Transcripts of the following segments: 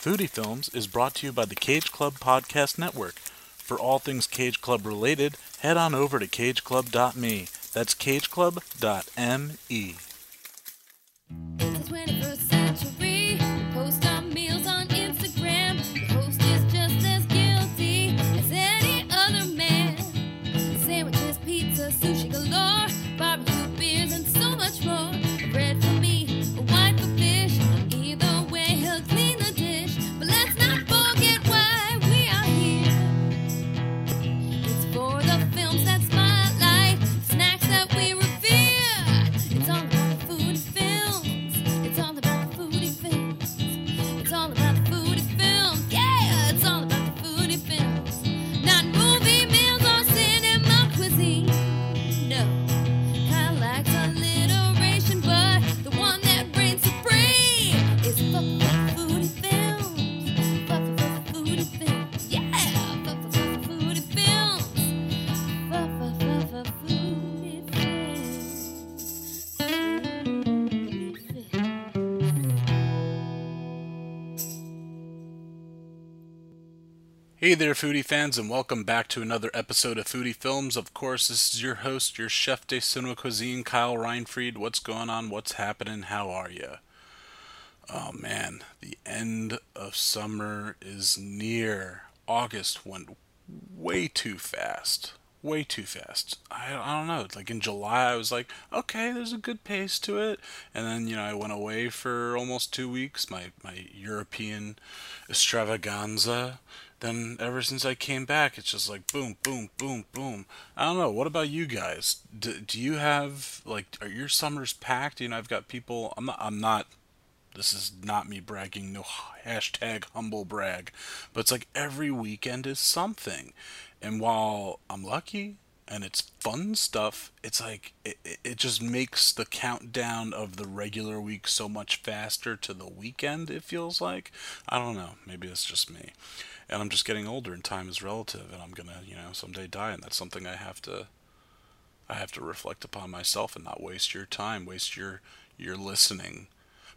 Foodie Films is brought to you by the Cage Club Podcast Network. For all things Cage Club related, head on over to cageclub.me. That's cageclub.me. Hey there, foodie fans, and welcome back to another episode of Foodie Films. Of course, this is your host, your chef de cinema cuisine, Kyle Reinfried. What's going on? What's happening? How are you? Oh man, the end of summer is near. August went way too fast. Way too fast. I, I don't know. Like in July, I was like, okay, there's a good pace to it. And then, you know, I went away for almost two weeks, my, my European extravaganza. Then ever since I came back, it's just like boom, boom, boom, boom. I don't know. What about you guys? Do, do you have like are your summers packed? You know, I've got people. I'm not. I'm not. This is not me bragging. No hashtag humble brag. But it's like every weekend is something. And while I'm lucky and it's fun stuff, it's like it, it- it just makes the countdown of the regular week so much faster to the weekend. It feels like. I don't know. Maybe it's just me and I'm just getting older and time is relative and I'm gonna you know someday die and that's something I have to I have to reflect upon myself and not waste your time waste your your listening.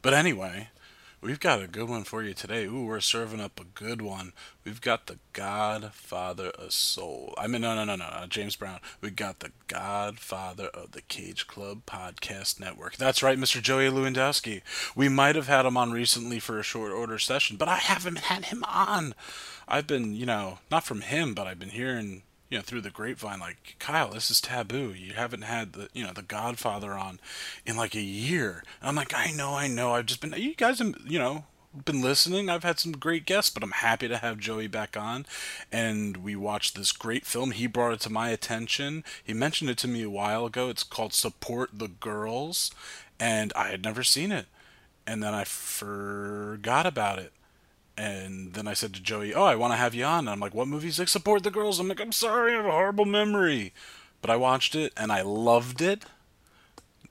But anyway we've got a good one for you today. Ooh we're serving up a good one. We've got the Godfather of Soul. I mean no no no no, no James Brown. We got the Godfather of the Cage Club Podcast Network. That's right Mr. Joey Lewandowski. We might have had him on recently for a short order session but I haven't had him on. I've been, you know, not from him, but I've been hearing, you know, through the grapevine, like Kyle, this is taboo. You haven't had the, you know, the Godfather on in like a year. And I'm like, I know, I know. I've just been, you guys, have, you know, been listening. I've had some great guests, but I'm happy to have Joey back on. And we watched this great film. He brought it to my attention. He mentioned it to me a while ago. It's called Support the Girls, and I had never seen it. And then I forgot about it. And then I said to Joey, "Oh, I want to have you on." And I'm like, "What movies?" Like, "Support the girls." I'm like, "I'm sorry, I have a horrible memory," but I watched it and I loved it.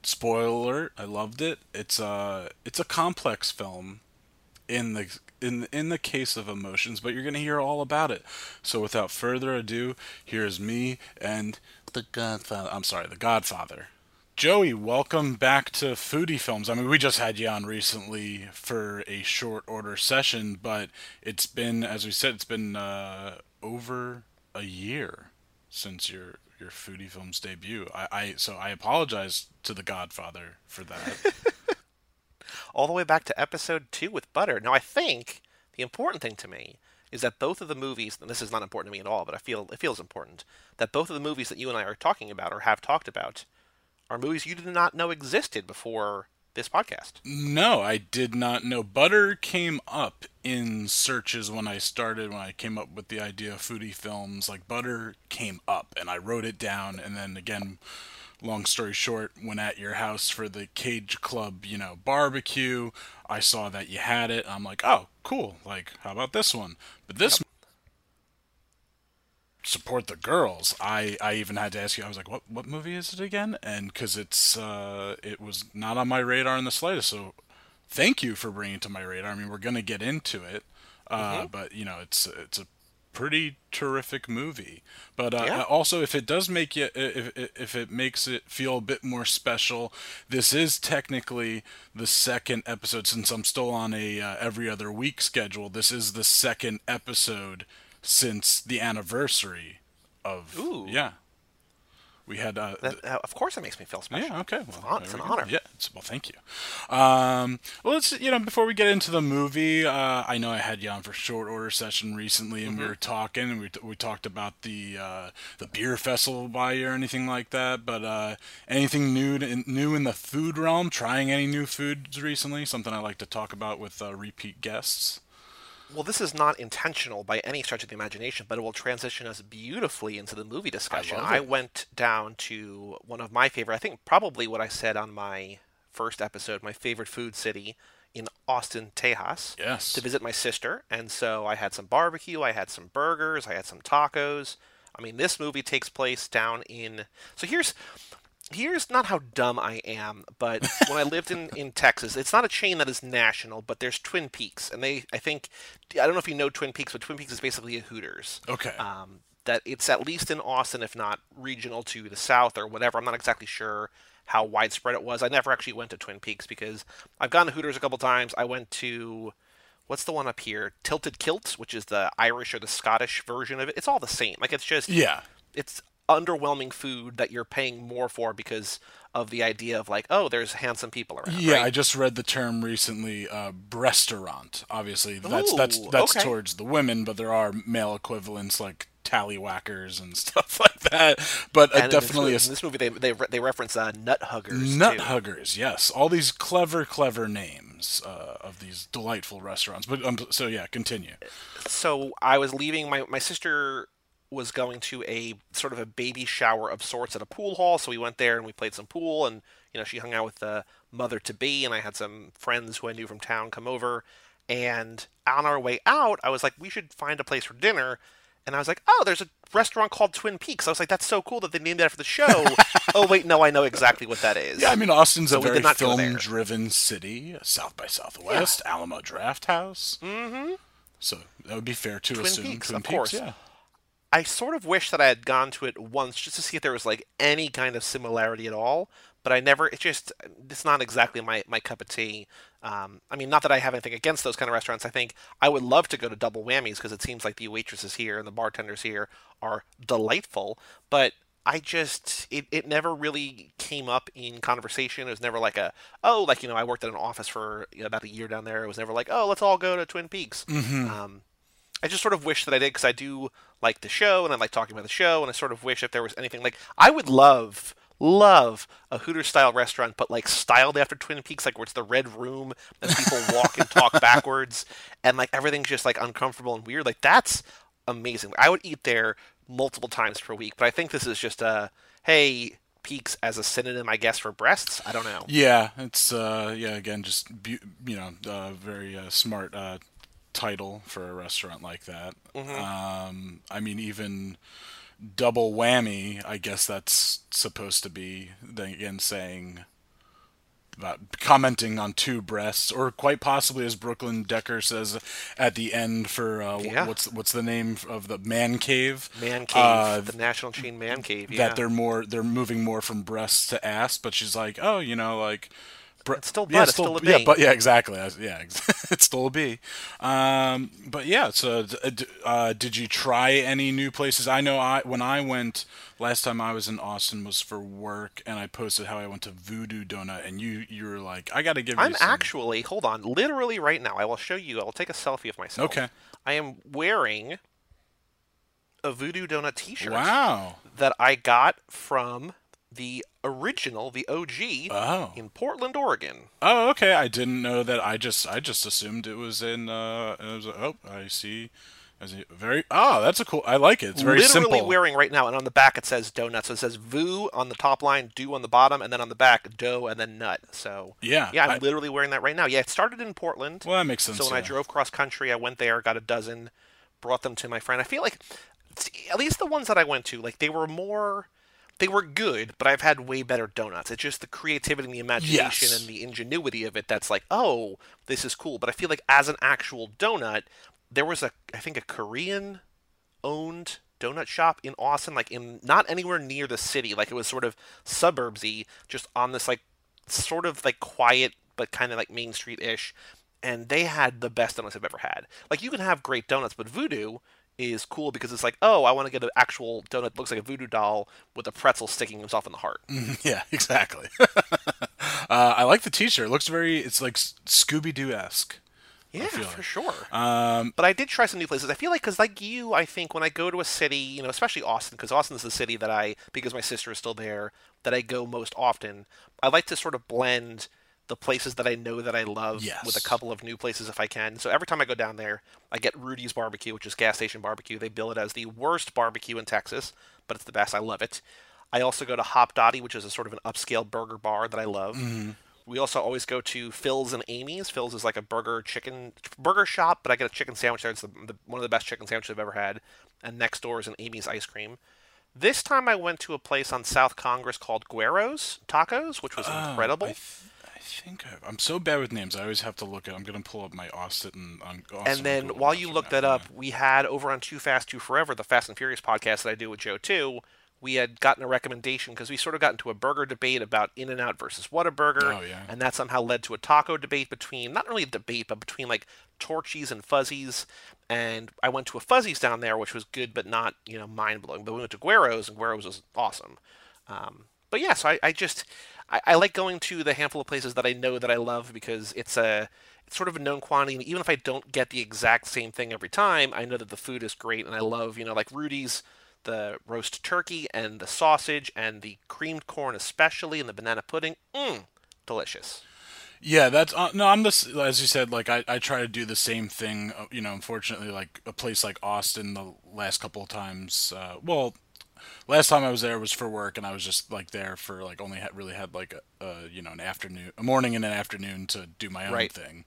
Spoiler: I loved it. It's a it's a complex film in the in in the case of emotions, but you're gonna hear all about it. So without further ado, here's me and the Godfather. I'm sorry, the Godfather. Joey, welcome back to Foodie Films. I mean, we just had you on recently for a short order session, but it's been, as we said, it's been uh, over a year since your your Foodie Films debut. I, I so I apologize to the Godfather for that. all the way back to episode two with Butter. Now, I think the important thing to me is that both of the movies, and this is not important to me at all, but I feel it feels important that both of the movies that you and I are talking about or have talked about are movies you did not know existed before this podcast. No, I did not know. Butter came up in searches when I started, when I came up with the idea of foodie films. Like, Butter came up, and I wrote it down. And then again, long story short, when at your house for the Cage Club, you know, barbecue, I saw that you had it. I'm like, oh, cool. Like, how about this one? But this support the girls. I, I even had to ask you. I was like, "What what movie is it again?" And because it's uh, it was not on my radar in the slightest. So, thank you for bringing it to my radar. I mean, we're gonna get into it, uh, but you know, it's it's a pretty terrific movie. But uh, Yeah. also, if it does make you, if if- if it makes it feel a bit more special, this is technically the second episode since I'm still on a uh, every other week schedule. This is the second episode since the anniversary of Ooh. yeah. We had uh, That, uh, of course, it makes me feel special. yeah. Okay. It's an Well, it's an honor. Yeah. It's, well, thank you. Um, well, let's you know before we get into the movie, uh, I know I had you on for short order session recently, and we Mm-hmm. were talking, and we, we talked about the uh, the beer festival by or anything like that. But uh, anything new to, new in the food realm? Trying any new foods recently? Something I like to talk about with uh, repeat guests. Well, this is not intentional by any stretch of the imagination, but it will transition us beautifully into the movie discussion. love I, went down to one of my favorite, I think probably what I said on my first episode, my favorite food city in Austin, Tejas, Yes. to visit my sister. And so I had some barbecue, I had some burgers, I had some tacos. I mean, this movie takes place down in. So here's here's not how dumb I am, but when I lived in, in Texas, it's not a chain that is national, but there's Twin Peaks, and they I think I don't know if you know Twin Peaks, but Twin Peaks is basically a Hooters. Okay. Um, that it's at least in Austin, if not regional to the south or whatever. I'm not exactly sure how widespread it was. I never actually went to Twin Peaks because I've gone to Hooters a couple times. I went to what's the one up here? Tilted Kilt, which is the Irish or the Scottish version of it. It's all the same. Like it's just yeah. it's underwhelming food that you're paying more for because of the idea of like, oh, there's handsome people around. Yeah, right? I just read the term recently, uh, restaurant. Obviously, that's that's Ooh, that's okay. towards the women, but there are male equivalents like tallywhackers and stuff like that. But uh, And in this definitely a in this movie they they, re- they reference uh, nut huggers. nut too. huggers. Yes, all these clever, clever names uh, of these delightful restaurants. But um, so yeah, continue. so I was leaving. My my sister was going to a sort of a baby shower of sorts at a pool hall. So we went there and we played some pool, and you know she hung out with the mother to be, and I had some friends who I knew from town come over. And on our way out, I was like, we should find a place for dinner. And I was like, oh, there's a restaurant called Twin Peaks. I was like, that's so cool that they named it after the show. oh wait, no, I know exactly what that is. Yeah, I mean Austin's So a very there. film-driven city. South by Southwest, Alamo Draft House. Mm-hmm. So that would be fair to Twin assume Peaks, Twin of Peaks. course. Yeah. I sort of wish that I had gone to it once just to see if there was like any kind of similarity at all. But I never. It's just it's not exactly my my cup of tea. Um, I mean, not that I have anything against those kind of restaurants. I think I would love to go to Double Whammies because it seems like the waitresses here and the bartenders here are delightful. But I just it, it never really came up in conversation. It was never like a oh like you know I worked at an office for you know, about a year down there. It was never like oh let's all go to Twin Peaks. Um, I just sort of wish that I did because I do like the show and I like talking about the show and I sort of wish if there was anything like I would love love a Hooters style restaurant but like styled after Twin Peaks like where it's the red room and people walk and talk backwards and like everything's just like uncomfortable and weird like that's amazing. I would eat there multiple times per week but I think this is just a hey peaks as a synonym I guess for breasts. I don't know. Yeah, it's uh, yeah. Again, just bu- you know, uh, very uh, smart uh, title for a restaurant like that. Um, I mean, even double whammy. I guess that's supposed to be then again saying about commenting on two breasts, or quite possibly, as Brooklyn Decker says at the end for uh, Yeah. what's what's the name of the man cave? Man cave, Uh, the national chain man cave. Yeah. that they're more they're moving more from breasts to ass but she's like oh you know like bre- It's still yeah, butt, it's still a yeah but yeah exactly yeah it's still a b um but yeah so uh, uh, did you try any new places i know i when i went last time i was in austin was for work and i posted how i went to voodoo donut and you you were like i gotta give you I'm some actually, hold on, literally right now. I will show you. I will take a selfie of myself. Okay. I am wearing a Voodoo Donut T-shirt wow that I got from the original, the OG, oh in Portland, Oregon. Oh, okay. I didn't know that. I just I just assumed it was in. Uh, it was, oh, I see. As a very oh, that's a cool. I like it. It's very literally simple. wearing right now, and on the back it says donut. So it says "vu" on the top line, Do on the bottom, and then on the back dough, and then nut. So Yeah, yeah, I'm I- literally wearing that right now. Yeah, it started in Portland. well, that makes sense. So when I drove cross country, I went there, got a dozen, brought them to my friend. I feel like at least the ones that I went to, like they were more they were good, but I've had way better donuts. It's just the creativity and the imagination Yes. and the ingenuity of it that's like, "Oh, this is cool." But I feel like as an actual donut, there was a I think a Korean owned donut shop in Austin, like in not anywhere near the city. Like it was sort of suburbsy, just on this like sort of like quiet but kind of like Main Street ish. And they had the best donuts I've ever had. Like you can have great donuts, but Voodoo is cool because it's like, oh, I want to get an actual donut that looks like a voodoo doll with a pretzel sticking himself in the heart. yeah, exactly. uh, I like the T-shirt. It looks very. It's like Scooby Doo esque. Yeah, for sure. Um, But I did try some new places. I feel like, because like you, I think when I go to a city, you know, especially Austin, because Austin is the city that I, because my sister is still there, that I go most often. I like to sort of blend the places that I know that I love Yes. with a couple of new places if I can. So every time I go down there, I get Rudy's Barbecue, which is gas station barbecue. They bill it as the worst barbecue in Texas, but it's the best. I love it. I also go to Hopdoddy, which is a sort of an upscale burger bar that I love. Mm-hmm. We also always go to Phil's and Amy's. Phil's is like a burger chicken burger shop, but I get a chicken sandwich there. It's the, the, one of the best chicken sandwiches I've ever had. And next door is an Amy's ice cream. This time I went to a place on South Congress called Guero's Tacos, which was oh, incredible. I, th- think I, I'm so bad with names. I always have to look at. I'm gonna pull up my Austin. On, Austin and then while you look that up, we had over on Too Fast, Too Forever, the Fast and Furious podcast that I do with Joe too. We had gotten a recommendation because we sort of got into a burger debate about In and Out versus Whataburger, Oh, yeah. and that somehow led to a taco debate between not really a debate, but between like Torchies and Fuzzies. And I went to a Fuzzies down there, which was good, but not you know mind blowing. But we went to Guero's, and Guero's was awesome. Um, but yeah, so I, I just I, I like going to the handful of places that I know that I love because it's a it's sort of a known quantity. And even if I don't get the exact same thing every time, I know that the food is great, and I love you know like Rudy's the roast turkey and the sausage and the creamed corn especially and the banana pudding. Mmm, delicious. Yeah, that's uh, no. I'm this as you said. Like I, I try to do the same thing. uh, You know, unfortunately, like a place like Austin, the last couple of times. Uh, well, last time I was there was for work, and I was just like there for like only had really had like a, a you know an afternoon, a morning and an afternoon to do my own Right. thing,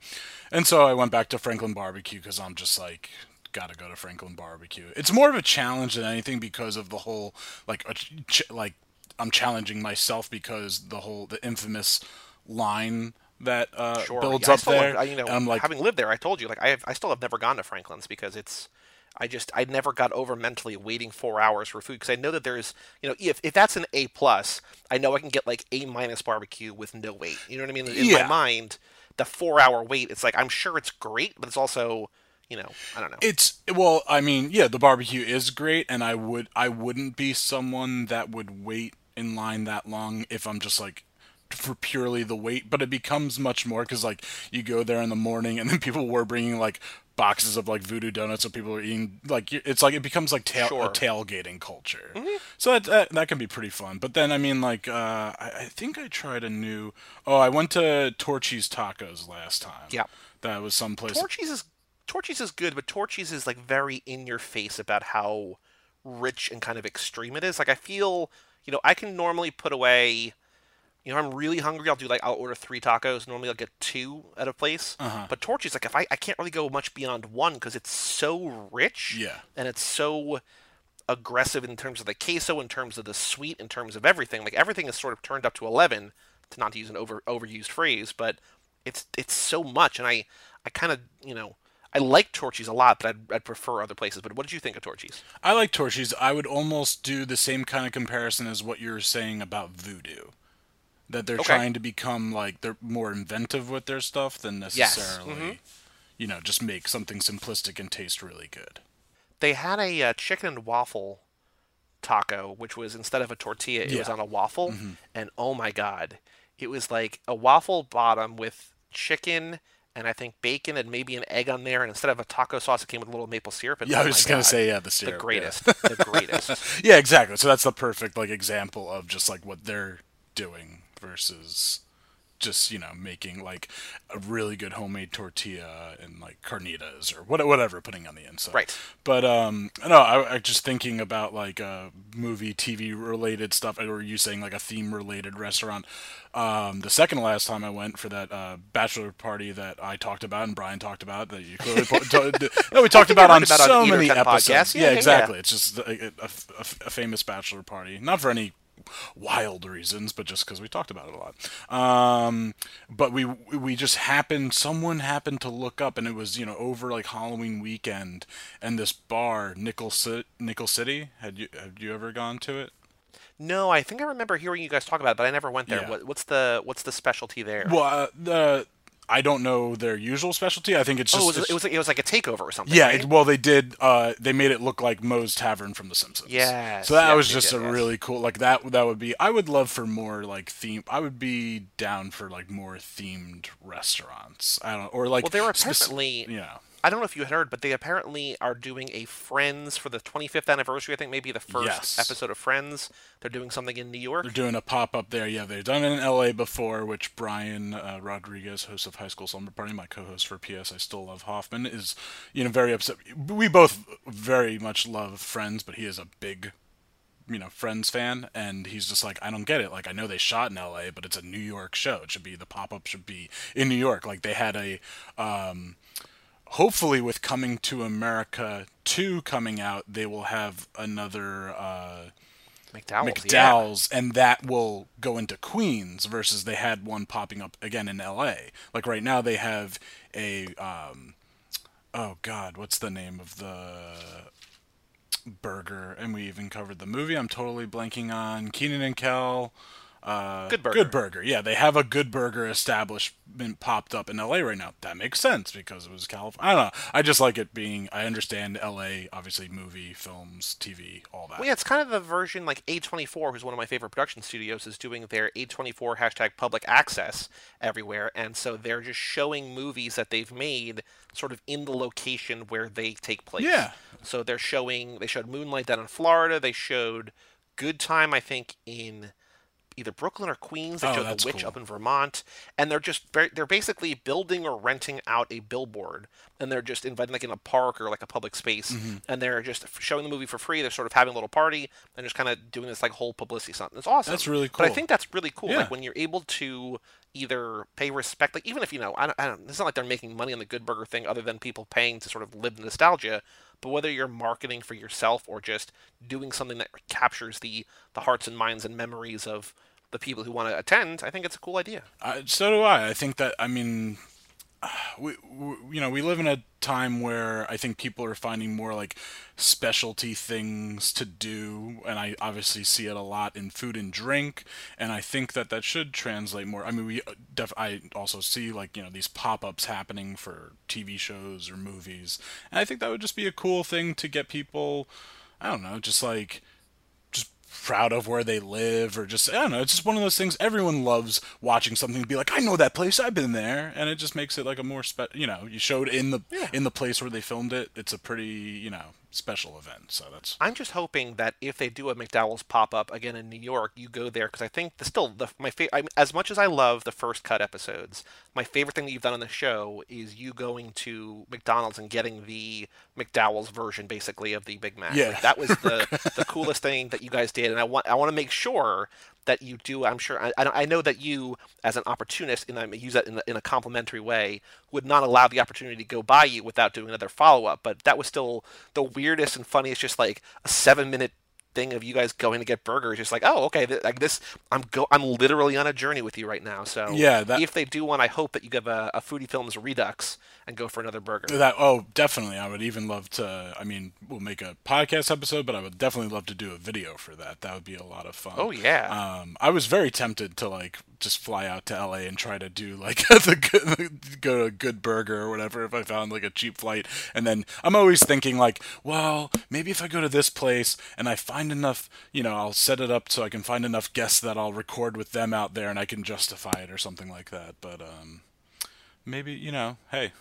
and so I went back to Franklin Barbecue because I'm just like gotta go to Franklin Barbecue. It's more of a challenge than anything because of the whole like a ch- like I'm challenging myself because the whole the infamous line that uh, Sure. builds Yeah, up there. I, you know, I'm like, having lived there, I told you, like I have, I still have never gone to Franklin's because it's, I just, I never got over mentally waiting four hours for food because I know that there's, you know, if if that's an A plus, I know I can get like A minus barbecue with no wait. You know what I mean? In Yeah. my mind, the four hour wait, it's like I'm sure it's great, but it's also, you know, I don't know. It's well, I mean, yeah, the barbecue is great, and I would I wouldn't be someone that would wait in line that long if I'm just like for purely the wait. But it becomes much more because like you go there in the morning, and then people were bringing like boxes of like voodoo donuts, so people are eating like it's like it becomes like tail, Sure. a tailgating culture. So that, that that can be pretty fun. But then I mean, like uh, I, I think I tried a new. Oh, I went to Torchy's Tacos last time. Yeah. that was someplace. torchy's is Torchies is good, but torchy's is like very in your face about how rich and kind of extreme it is. Like I feel, you know, I can normally put away, you know, I'm really hungry. I'll do like I'll order three tacos. Normally I'll get two at a place. Uh-huh. But Torchies, like if I I can't really go much beyond one because it's so rich. Yeah. And it's so aggressive in terms of the queso, in terms of the sweet, in terms of everything. Like everything is sort of turned up to eleven, to not to use an over overused phrase, but it's it's so much, and I I kind of you know I like Torchies a lot, but I'd, I'd prefer other places. But what did you think of Torchies? I like Torchies. I would almost do the same kind of comparison as what you're saying about Voodoo. That they're Okay. trying to become like they're more inventive with their stuff than Yes. necessarily, Mhm. you know, just make something simplistic and taste really good. They had a uh, chicken and waffle taco, which was instead of a tortilla, it was Yeah. Mm-hmm. on a waffle, and oh my god, it was like a waffle bottom with chicken. And I think bacon and maybe an egg on there, and instead of a taco sauce, it came with a little maple syrup. And Yeah, oh I was just gonna say yeah, the the syrup. yeah. greatest, the greatest. yeah, exactly. So that's the perfect like example of just like what they're doing versus just you know making like a really good homemade tortilla and like carnitas or what, whatever putting on the inside. Right. But um, no, I, I just thinking about like uh, movie, TV related stuff, or you saying like a theme related restaurant. Um, the second last time I went for that uh, bachelor party that I talked about and Brian talked about that you clearly po- to- no, we talked about on about so on many episodes. Yeah, yeah, yeah, yeah. exactly. It's just a, a, a- a famous bachelor party, not for any wild reasons, but just because we talked about it a lot. Um, but we we just happened, someone happened to look up, and it was you know over like Halloween weekend, and this bar, Nickel, Ci- Nickel City. Had you had you ever gone to it? No, I think I remember hearing you guys talk about it, but I never went there. Yeah. What, what's the what's the specialty there? Well, uh, the I don't know their usual specialty. I think it's just oh, it was, it was like, it was like a takeover or something. Yeah, right? it, well, they did. Uh, they made it look like Moe's Tavern from The Simpsons. Yeah. So that yes, was just did, a yes. really cool. Like that. That would be. I would love for more like theme. I would be down for like more themed restaurants. I don't or like. Well, they were apparently- Yeah. I don't know if you had heard, but they apparently are doing a Friends for the 25th anniversary. I think maybe the first Yes. episode of Friends. They're doing something in New York. They're doing a pop up there. Yeah, they've done it in L.A. before, which Brian uh, Rodriguez, host of High School Slumber Party, my co-host for PS, I still love Hoffman, is you know very upset. We both very much love Friends, but he is a big you know Friends fan, and he's just like, I don't get it. Like I know they shot in L.A., but it's a New York show. It should be the pop up should be in New York. Like they had a. Um, hopefully with coming to america 2 coming out they will have another uh, McDowell's. yeah. And that will go into Queens versus they had one popping up again in L.A. Like right now, they have a um, oh god, what's the name of the burger? And we even covered the movie. I'm totally blanking on Kenan and Kel. Uh, Good Burger. Good Burger. Yeah, they have a Good Burger establishment popped up in LA right now. That makes sense because it was California. I don't know. I just like it being. I understand LA, obviously, movie, films, TV, all that. Well, yeah, it's kind of the version like A24, who's one of my favorite production studios, is doing their A24 hashtag public access everywhere, and so they're just showing movies that they've made sort of in the location where they take place. Yeah. So they're showing. They showed Moonlight down in Florida. They showed Good Time, I think, in either Brooklyn or Queens. They Oh, showed The Witch cool. up in Vermont, and they're just they're basically building or renting out a billboard, and they're just inviting like in a park or like a public space, Mm-hmm. and they're just showing the movie for free. They're sort of having a little party and just kind of doing this like whole publicity something. It's awesome. That's really cool. But I think that's really cool. Yeah. Like when you're able to either pay respect, like even if you know, I don't, I don't, it's not like they're making money on the Good Burger thing, other than people paying to sort of live the nostalgia. But whether you're marketing for yourself or just doing something that captures the the hearts and minds and memories of the people who want to attend, I think it's a cool idea. I, so do I. I think that I mean, we, we you know we live in a time where I think people are finding more like specialty things to do, and I obviously see it a lot in food and drink, and I think that that should translate more. I mean, we uh, def- I also see like you know these pop-ups happening for TV shows or movies, and I think that would just be a cool thing to get people. I don't know, just like proud of where they live or just I don't know, it's just one of those things everyone loves watching something and be like, I know that place, I've been there. And it just makes it like a more spe- you know, you showed in the in the place where they filmed it, it's a pretty, you know, special event. So that's I'm just hoping that if they do a McDowell's pop up again in New York, you go there because I think the still the my fa- I, as much as I love the first cut episodes, my favorite thing that you've done on the show is you going to McDonald's and getting the McDowell's version basically of the Big Mac. Yeah. Like, that was the the coolest thing that you guys did, and I want I want to make sure that you do. I'm sure I, I know that you, as an opportunist, and I use that in a, in a complimentary way, would not allow the opportunity to go by you without doing another follow up. But that was still the weirdest and funniest, just like a seven minute thing of you guys going to get burgers. Just like, oh, okay, th- like this, I'm go, I'm literally on a journey with you right now. So Yeah, that- if they do one, I hope that you give a, a Foodie Films redux and go for another burger. that oh, definitely. I would even love to I mean, we'll make a podcast episode, but I would definitely love to do a video for that. That would be a lot of fun. Oh yeah. Um, I was very tempted to like just fly out to LA and try to do like the good, go to a good burger or whatever if I found like a cheap flight. And then I'm always thinking like, well, maybe if I go to this place and I find enough, you know, I'll set it up so I can find enough guests that I'll record with them out there and I can justify it or something like that. But um, maybe you know, hey,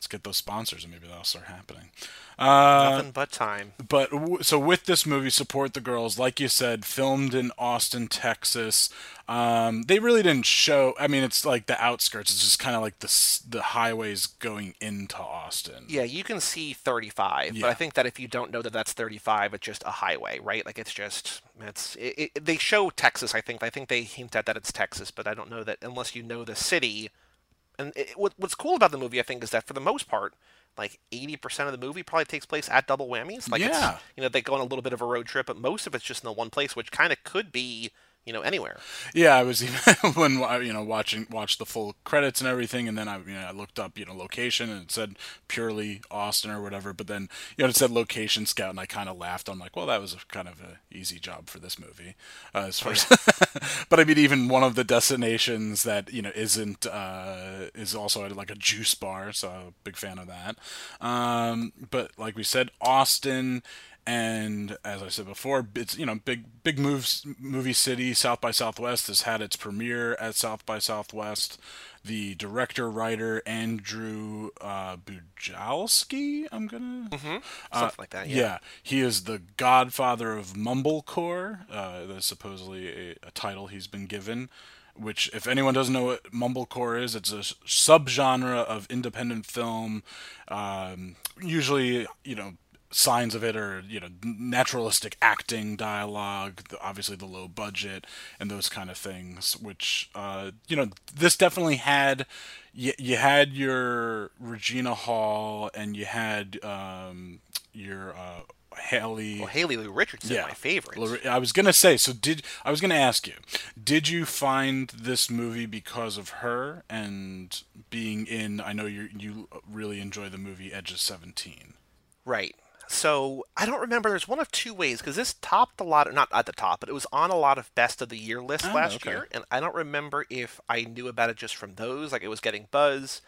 let's get those sponsors and maybe that'll start happening. Uh, Nothing but time. but w- so with this movie, support the girls, like you said, filmed in Austin, Texas. Um, they really didn't show. I mean, it's like the outskirts. It's just kind of like the the highways going into Austin. Yeah, you can see 35, but I think that if you don't know that that's 35, it's just a highway, right? Like it's just it's it, it, they show Texas. I think I think they hint at that it's Texas, but I don't know that unless you know the city. And it, what, what's cool about the movie, I think, is that for the most part, like 80% of the movie probably takes place at double whammies. Like Yeah. it's, you know, they go on a little bit of a road trip, but most of it's just in the one place, which kind of could be, you know, anywhere. Yeah, I was even when you know watching watched the full credits and everything, and then I you know I looked up you know location and it said purely Austin or whatever, but then you know it said location scout, and I kind of laughed. I'm like, well, that was a, kind of a easy job for this movie, uh, as far as. but I mean, even one of the destinations that you know isn't uh, is also like a juice bar, so I'm a big fan of that. Um, but like we said, Austin and as I said before, it's you know big big moves movie city. South by Southwest has had its premiere at South by Southwest. The director writer Andrew uh, Bujalski, I'm gonna Something like that. yeah. Yeah. he is the godfather of mumblecore. Uh, that's supposedly a, a title he's been given. Which, if anyone doesn't know what mumblecore is, it's a subgenre of independent film. Um, usually, you know, signs of it are you know naturalistic acting, dialogue, the, obviously the low budget, and those kind of things. Which, uh, you know, this definitely had. You, you had your Regina Hall, and you had um, your uh, Haley. Well, Haley Lu Richardson, my favorite. I was gonna say. So did I was gonna ask you? Did you find this movie because of her and being in? I know you you really enjoy the movie Edge of Seventeen. Right. So I don't remember. There's one of two ways because this topped a lot. of, Not at the top, but it was on a lot of best of the year lists Oh, last okay. year, and I don't remember if I knew about it just from those. Like it was getting buzz.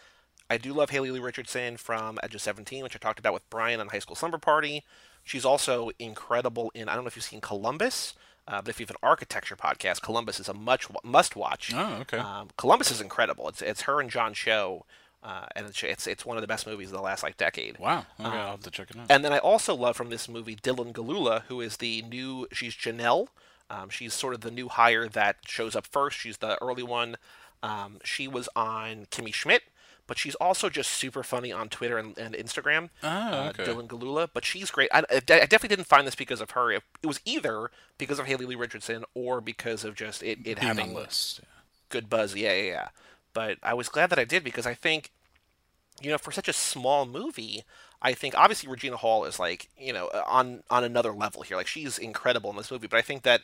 I do love Haley Lee Richardson from Edge of Seventeen, which I talked about with Brian on High School Slumber Party. She's also incredible in. I don't know if you've seen Columbus, uh, but if you have an architecture podcast, Columbus is a much must watch. Oh, okay. Um, Columbus is incredible. It's it's her and John Cho, uh, and it's, it's it's one of the best movies of the last like decade. Wow. Okay, I'll have to check it out. And then I also love from this movie Dylan Gelula, who is the new. She's Janelle. Um, she's sort of the new hire that shows up first. She's the early one. Um, she was on Kimmy Schmidt, but she's also just super funny on Twitter and, and Instagram. Ah, uh, okay. Dylan Gelula, but she's great. I, I definitely didn't find this because of her. It, it was either because of Haley Lee Richardson or because of just it, it Being having list. yeah. good buzz. Yeah, yeah, yeah. But I was glad that I did because I think, you know, for such a small movie, I think obviously Regina Hall is like, you know, uh, on on another level here. Like she's incredible in this movie. But I think that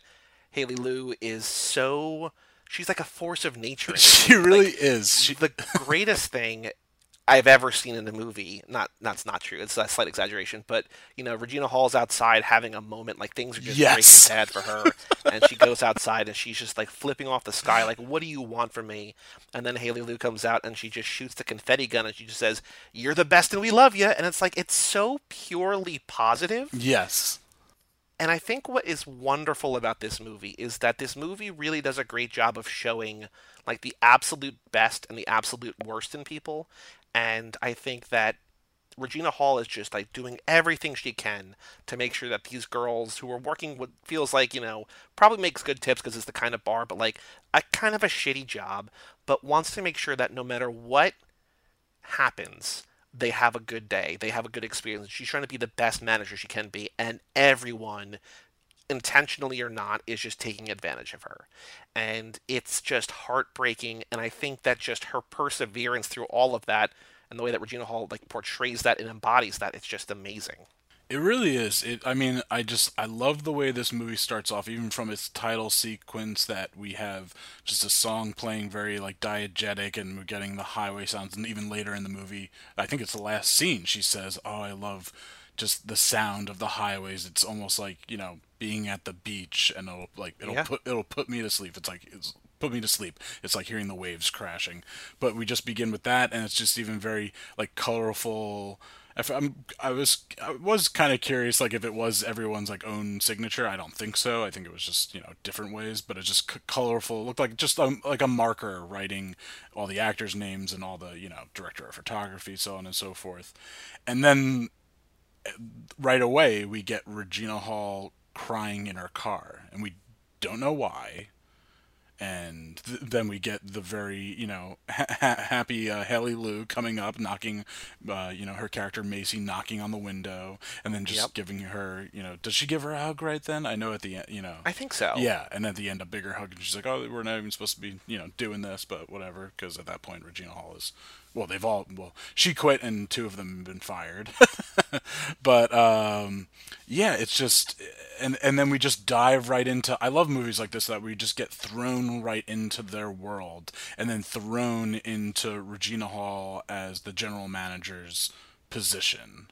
Haley Lu is so she's like a force of nature. She really Like, is. She, the greatest thing I've ever seen in a movie. Not that's not true. It's a slight exaggeration, but you know, Regina Hall's outside having a moment like things are just Yes. breaking bad for her, and she goes outside and she's just like flipping off the sky, like, "What do you want from me?" And then Haley Lu comes out and she just shoots the confetti gun and she just says, "You're the best and we love you." And it's like it's so purely positive. yes. And I think what is wonderful about this movie is that this movie really does a great job of showing like the absolute best and the absolute worst in people. And I think that Regina Hall is just like doing everything she can to make sure that these girls who are working what feels like, you know, probably makes good tips because it's the kind of bar, but like a kind of a shitty job, but wants to make sure that no matter what happens, they have a good day. They have a good experience. She's trying to be the best manager she can be, and everyone, intentionally or not, is just taking advantage of her. And it's just heartbreaking. And I think that just her perseverance through all of that and the way that Regina Hall like portrays that and embodies that, it's just amazing. It really is. It. I mean, I just I love the way this movie starts off, even from its title sequence. That we have just a song playing very like diegetic, and we're getting the highway sounds. And even later in the movie, I think it's the last scene. She says, "Oh, I love just the sound of the highways. It's almost like you know being at the beach, and it'll like it'll Yeah. put it'll put me to sleep. It's like it's put me to sleep. It's like hearing the waves crashing. But we just begin with that, and it's just even very like colorful. I'm, I was, I was kind of curious, like if it was everyone's like own signature. I don't think so. I think it was just you know different ways, but it's just c- colorful. It looked like just um like a marker writing all the actors' names and all the you know director of photography, so on and so forth. And then right away we get Regina Hall crying in her car, and we don't know why. And th- then we get the very, you know, ha- ha- happy uh, Haley Lu coming up, knocking, uh, you know, her character Macy knocking on the window, and then just Yep. giving her, you know, does she give her a hug right then? I know at the end, you know, I think so. yeah, and at the end a bigger hug, and she's like, "Oh, we're not even supposed to be, you know, doing this, but whatever," because at that point Regina Hall is well, they've all well, she quit and two of them have been fired. but um, yeah, it's just and and then we just dive right into. I love movies like this that we just get thrown right into their world and then thrown into Regina Hall as the general manager's position,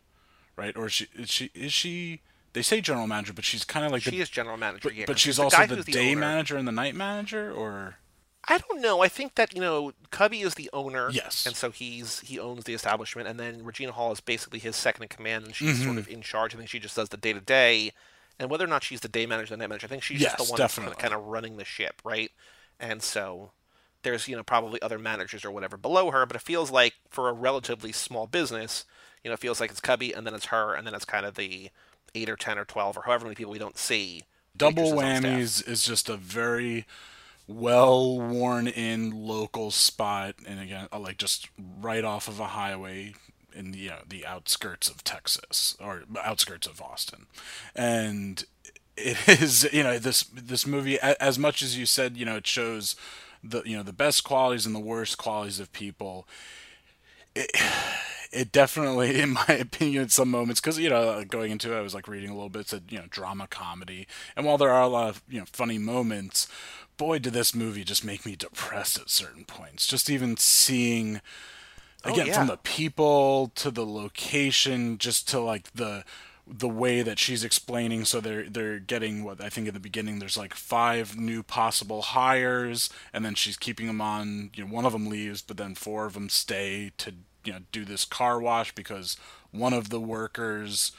right? Or is she is she is she? They say general manager, but she's kind of like She the, is general manager, but, yeah. but she's the also the the day owner- manager and the night manager, or I don't know. I think that you know Cubby is the owner, Yes. and so he's he owns the establishment, and then Regina Hall is basically his second in command, and she's sort Mm-hmm. of in charge. I think she just does the day to day, and whether or not she's the day manager, the night manager, I think she's just the one that's kind of running the ship, right? And so there's you know probably other managers or whatever below her, but it feels like for a relatively small business, you know, it feels like it's Cubby, and then it's her, and then it's kind of the eight or ten or twelve or however many people we don't see. double waitresses on staff. whammies is just a very well worn in local spot and again uh, like just right off of a highway in the you know, the outskirts of Texas or outskirts of Austin. And it is you know this this movie as much as you said you know it shows the you know the best qualities and the worst qualities of people it it definitely, in my opinion, in some moments, because you know, going into it, I was like reading a little bit, it said you know, drama comedy, and while there are a lot of you know funny moments, boy, did this movie just make me depressed at certain points. Just even seeing, oh, again, yeah. from the people to the location, just to like the the way that she's explaining so they're they're getting what I think in the beginning there's like five new possible hires and then she's keeping them on you know one of them leaves but then four of them stay to you know do this car wash because one of the workers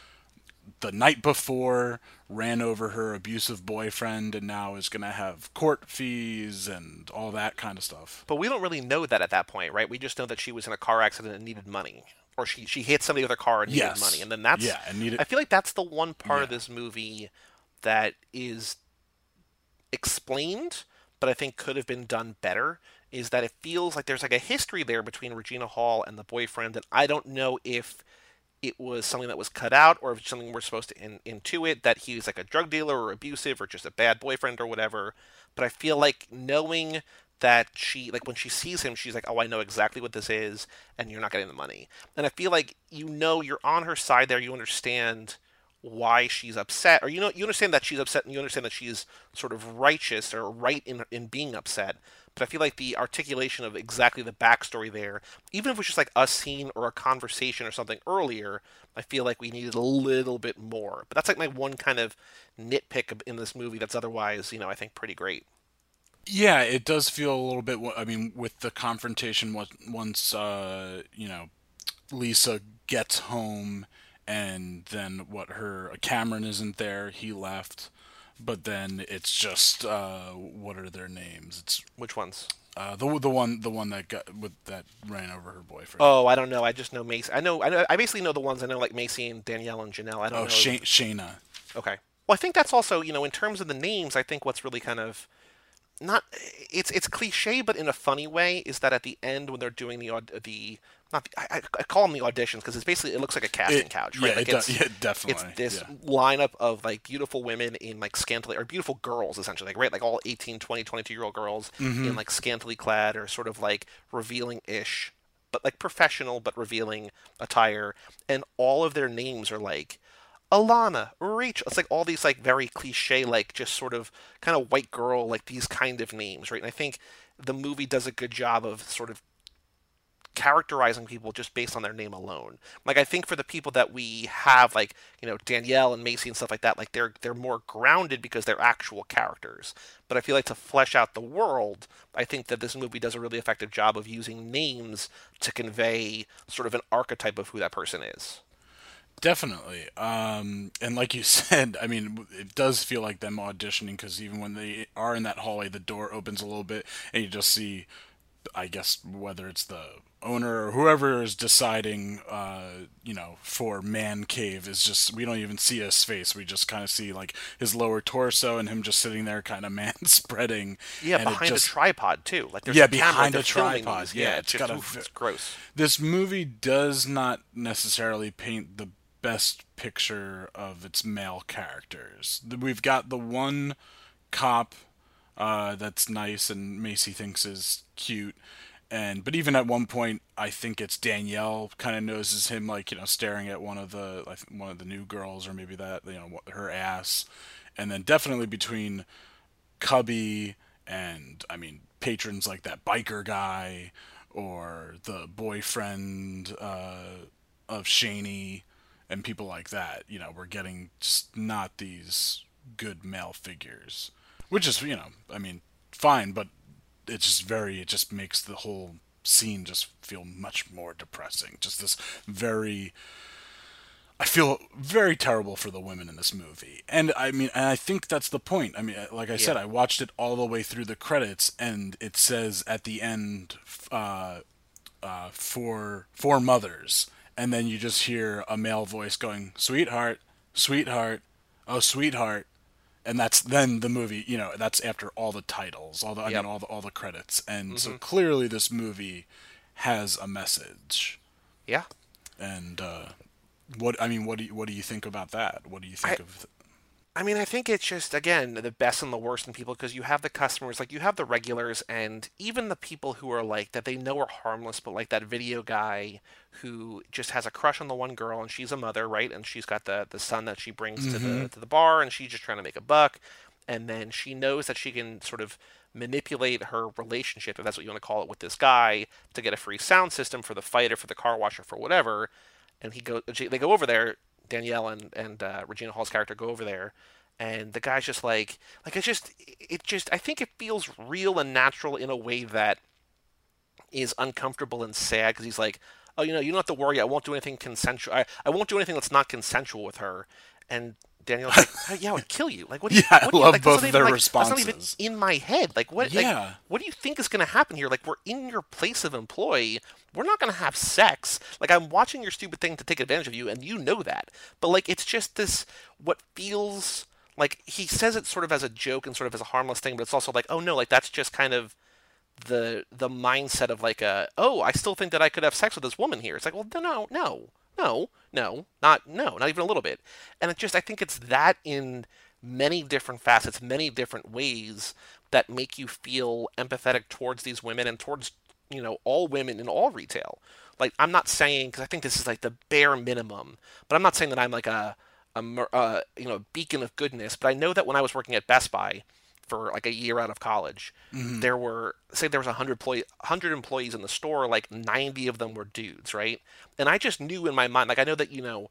the night before ran over her abusive boyfriend and now is going to have court fees and all that kind of stuff. But we don't really know that at that point, right? We just know that she was in a car accident and needed money, or she she hit somebody with her car and needed Yes. money, and then that's Yeah, and needed- I feel like that's the one part of this movie that is explained, but I think could have been done better. Is that it feels like there's like a history there between Regina Hall and the boyfriend, and I don't know if it was something that was cut out or if something we're supposed to in, intuit that he's like a drug dealer or abusive or just a bad boyfriend or whatever. But I feel like knowing that she like when she sees him she's like oh i know exactly what this is and you're not getting the money and i feel like you know you're on her side there you understand why she's upset or you know you understand that she's upset and you understand that she's sort of righteous or right in in being upset but i feel like the articulation of exactly the backstory there even if it was just like a scene or a conversation or something earlier i feel like we needed a little bit more but that's like my one kind of nitpick in this movie that's otherwise you know i think pretty great Yeah, it does feel a little bit. I mean, with the confrontation once, once uh, you know, Lisa gets home, and then what? Her Cameron isn't there. He left, but then it's just uh, what are their names? It's which ones uh, the the one the one that got with that ran over her boyfriend. Oh, I don't know. I just know Macy. I know. I know. I basically know the ones I know, like Macy and Danielle and Janelle. I don't oh, know. Sha- Shayna. Okay. Well, I think that's also, you know, in terms of the names, I think what's really kind of not it's it's cliche, but in a funny way, is that at the end when they're doing the the not the, I, I call them the auditions because it's basically it looks like a casting It- couch, yeah, right? Like it it's, does- yeah, definitely, It's this yeah. lineup of like beautiful women in like scantily or beautiful girls essentially, like right, like all 18, 20, 22 year old girls Mm-hmm. in like scantily clad or sort of like revealing ish, but like professional but revealing attire, and all of their names are like. Alana, Rachel. It's like all these like very cliche, like just sort of kind of white girl, like these kind of names, right? And I think the movie does a good job of sort of characterizing people just based on their name alone. Like I think for the people that we have, like you know Danielle and Macy and stuff like that, like they're they're more grounded because they're actual characters. But I feel like to flesh out the world, I think that this movie does a really effective job of using names to convey sort of an archetype of who that person is. Definitely. Um, and like you said, I mean, it does feel like them auditioning because even when they are in that hallway, the door opens a little bit and you just see, I guess, whether it's the owner or whoever is deciding, uh, you know, for Man Cave is just, we don't even see his face. We just kind of see like his lower torso and him just sitting there kind of man spreading. Yeah, behind just- a tripod too. Like there's Yeah, a behind a tripod. these. Yeah, it's, it's got a oof, it's gross. this movie does not necessarily paint the best picture of its male characters. We've got the one cop uh, that's nice and Macy thinks is cute, and but even at one point i think it's danielle kind of noses him like you know staring at one of the like one of the new girls or maybe that you know her ass. And then definitely between cubby and i mean patrons like that biker guy or the boyfriend uh, of Shaney and people like that you know we're getting just not these good male figures which is you know i mean fine but it's just very it just makes the whole scene just feel much more depressing. Just this very i feel very terrible for the women in this movie. And i mean and i think that's the point. I mean like i said i watched it all the way through the credits and it says at the end uh uh for for mothers. And then you just hear a male voice going sweetheart sweetheart oh sweetheart and that's then the movie you know that's after all the titles all the i Yep. mean all the all the credits and so clearly this movie has a message Yeah. and uh what i mean what do you what do you think about that what do you think I- of I mean, I think it's just again the best and the worst in people because you have the customers, like you have the regulars, and even the people who are like that they know are harmless, but like that video guy who just has a crush on the one girl and she's a mother, right? And she's got the the son that she brings to the mm-hmm. to the bar, and she's just trying to make a buck, and then she knows that she can sort of manipulate her relationship, if that's what you want to call it, with this guy to get a free sound system for the fight or for the car wash or for whatever. And he go, they go over there. Danielle and and uh, Regina Hall's character go over there, and the guy's just like, like it's just, it just, I think it feels real and natural in a way that is uncomfortable and sad because he's like, oh, you know, you don't have to worry. I won't do anything consensual. I, I won't do anything that's not consensual with her. And Daniel's like, "Oh, yeah, I would kill you. Like, what? Do you, Yeah, I what do you, love like, both their like, That's not even responses. in my head. Like, what? Like, Yeah. what do you think is going to happen here? Like, we're in your place of employee. We're not going to have sex. Like, I'm watching your stupid thing to take advantage of you, and you know that. But like, it's just this what feels like he says it sort of as a joke and sort of as a harmless thing, but it's also like, oh no, like that's just kind of the the mindset of like a oh I still think that I could have sex with this woman here. It's like well no no no no no not no not even a little bit. And it just I think it's that in many different facets, many different ways that make you feel empathetic towards these women and towards you know all women in all retail. Like I'm not saying because I think this is like the bare minimum, but I'm not saying that I'm like a a uh, you know beacon of goodness. But I know that when I was working at Best Buy for like a year out of college, there were say there was 100 employee, 100 employees in the store, like 90 of them were dudes, right? And I just knew in my mind, like I know that you know,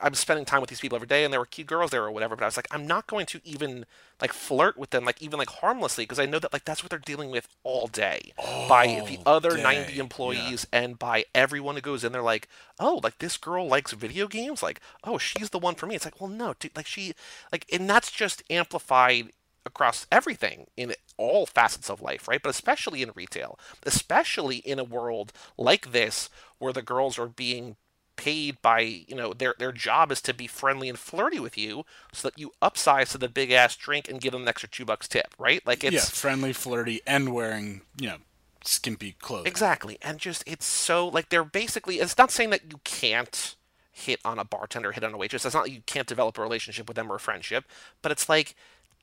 I'm spending time with these people every day, and there were cute girls there or whatever. But I was like, I'm not going to even like flirt with them, like even like harmlessly, because I know that like that's what they're dealing with all day by the other day, 90 yeah. employees and by everyone who goes in there like oh like this girl likes video games like oh she's the one for me it's like well no dude like she like and that's just amplified across everything in all facets of life right but especially in retail especially in a world like this where the girls are being paid by you know their their job is to be friendly and flirty with you so that you upsize to the big ass drink and give them an extra two bucks tip right like it's yeah friendly flirty and wearing you know skimpy clothes Exactly. And just it's so like they're basically it's not saying that you can't hit on a bartender, hit on a waitress. It's not that you can't develop a relationship with them or a friendship, but it's like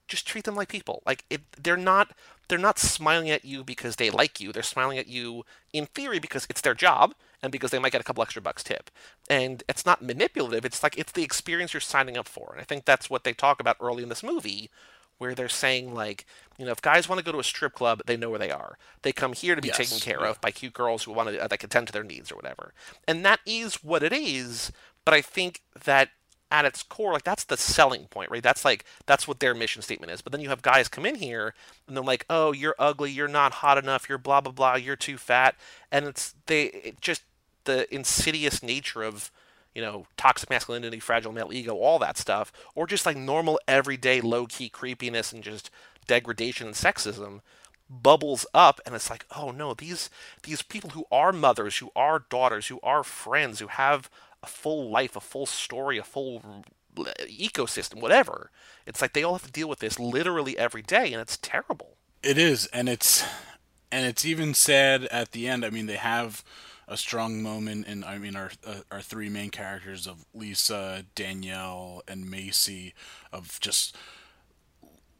just treat them like people. Like it they're not they're not smiling at you because they like you. They're smiling at you in theory because it's their job and because they might get a couple extra bucks tip. And it's not manipulative. It's like it's the experience you're signing up for. And I think that's what they talk about early in this movie where they're saying like, you know, if guys want to go to a strip club, they know where they are. They come here to be Yes, taken care yeah. of by cute girls who want to uh, like attend to their needs or whatever. And that is what it is. But I think that at its core, like that's the selling point, right? That's like that's what their mission statement is. But then you have guys come in here and they're like, "Oh, you're ugly. You're not hot enough. You're blah blah blah. You're too fat." And it's they it just the insidious nature of you know, toxic masculinity, fragile male ego, all that stuff, or just like normal everyday low key creepiness and just degradation and sexism bubbles up and it's like, oh no, these these people who are mothers, who are daughters, who are friends, who have a full life, a full story, a full ecosystem, whatever. It's like they all have to deal with this literally every day and it's terrible. It is, and it's and it's even sad at the end. I mean, they have a strong moment and I mean, our uh, our three main characters of Lisa, Danielle, and Macy, of just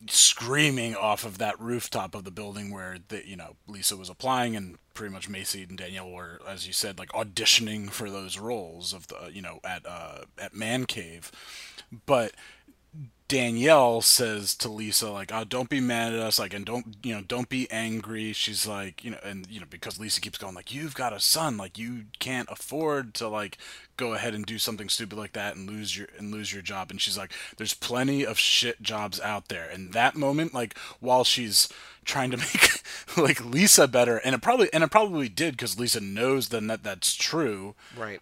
screaming off of that rooftop of the building where the, you know Lisa was applying and pretty much Macy and Danielle were as you said like auditioning for those roles of the you know at uh, at Man Cave. But Danielle says to Lisa like, "Oh, don't be mad at us, like, and don't you know, don't be angry." She's like, you know, and you know, because Lisa keeps going like, "You've got a son, like, you can't afford to like go ahead and do something stupid like that and lose your and lose your job." And she's like, "There's plenty of shit jobs out there." And that moment, like, while she's trying to make like Lisa better, and it probably and it probably did because Lisa knows then that that's true Right.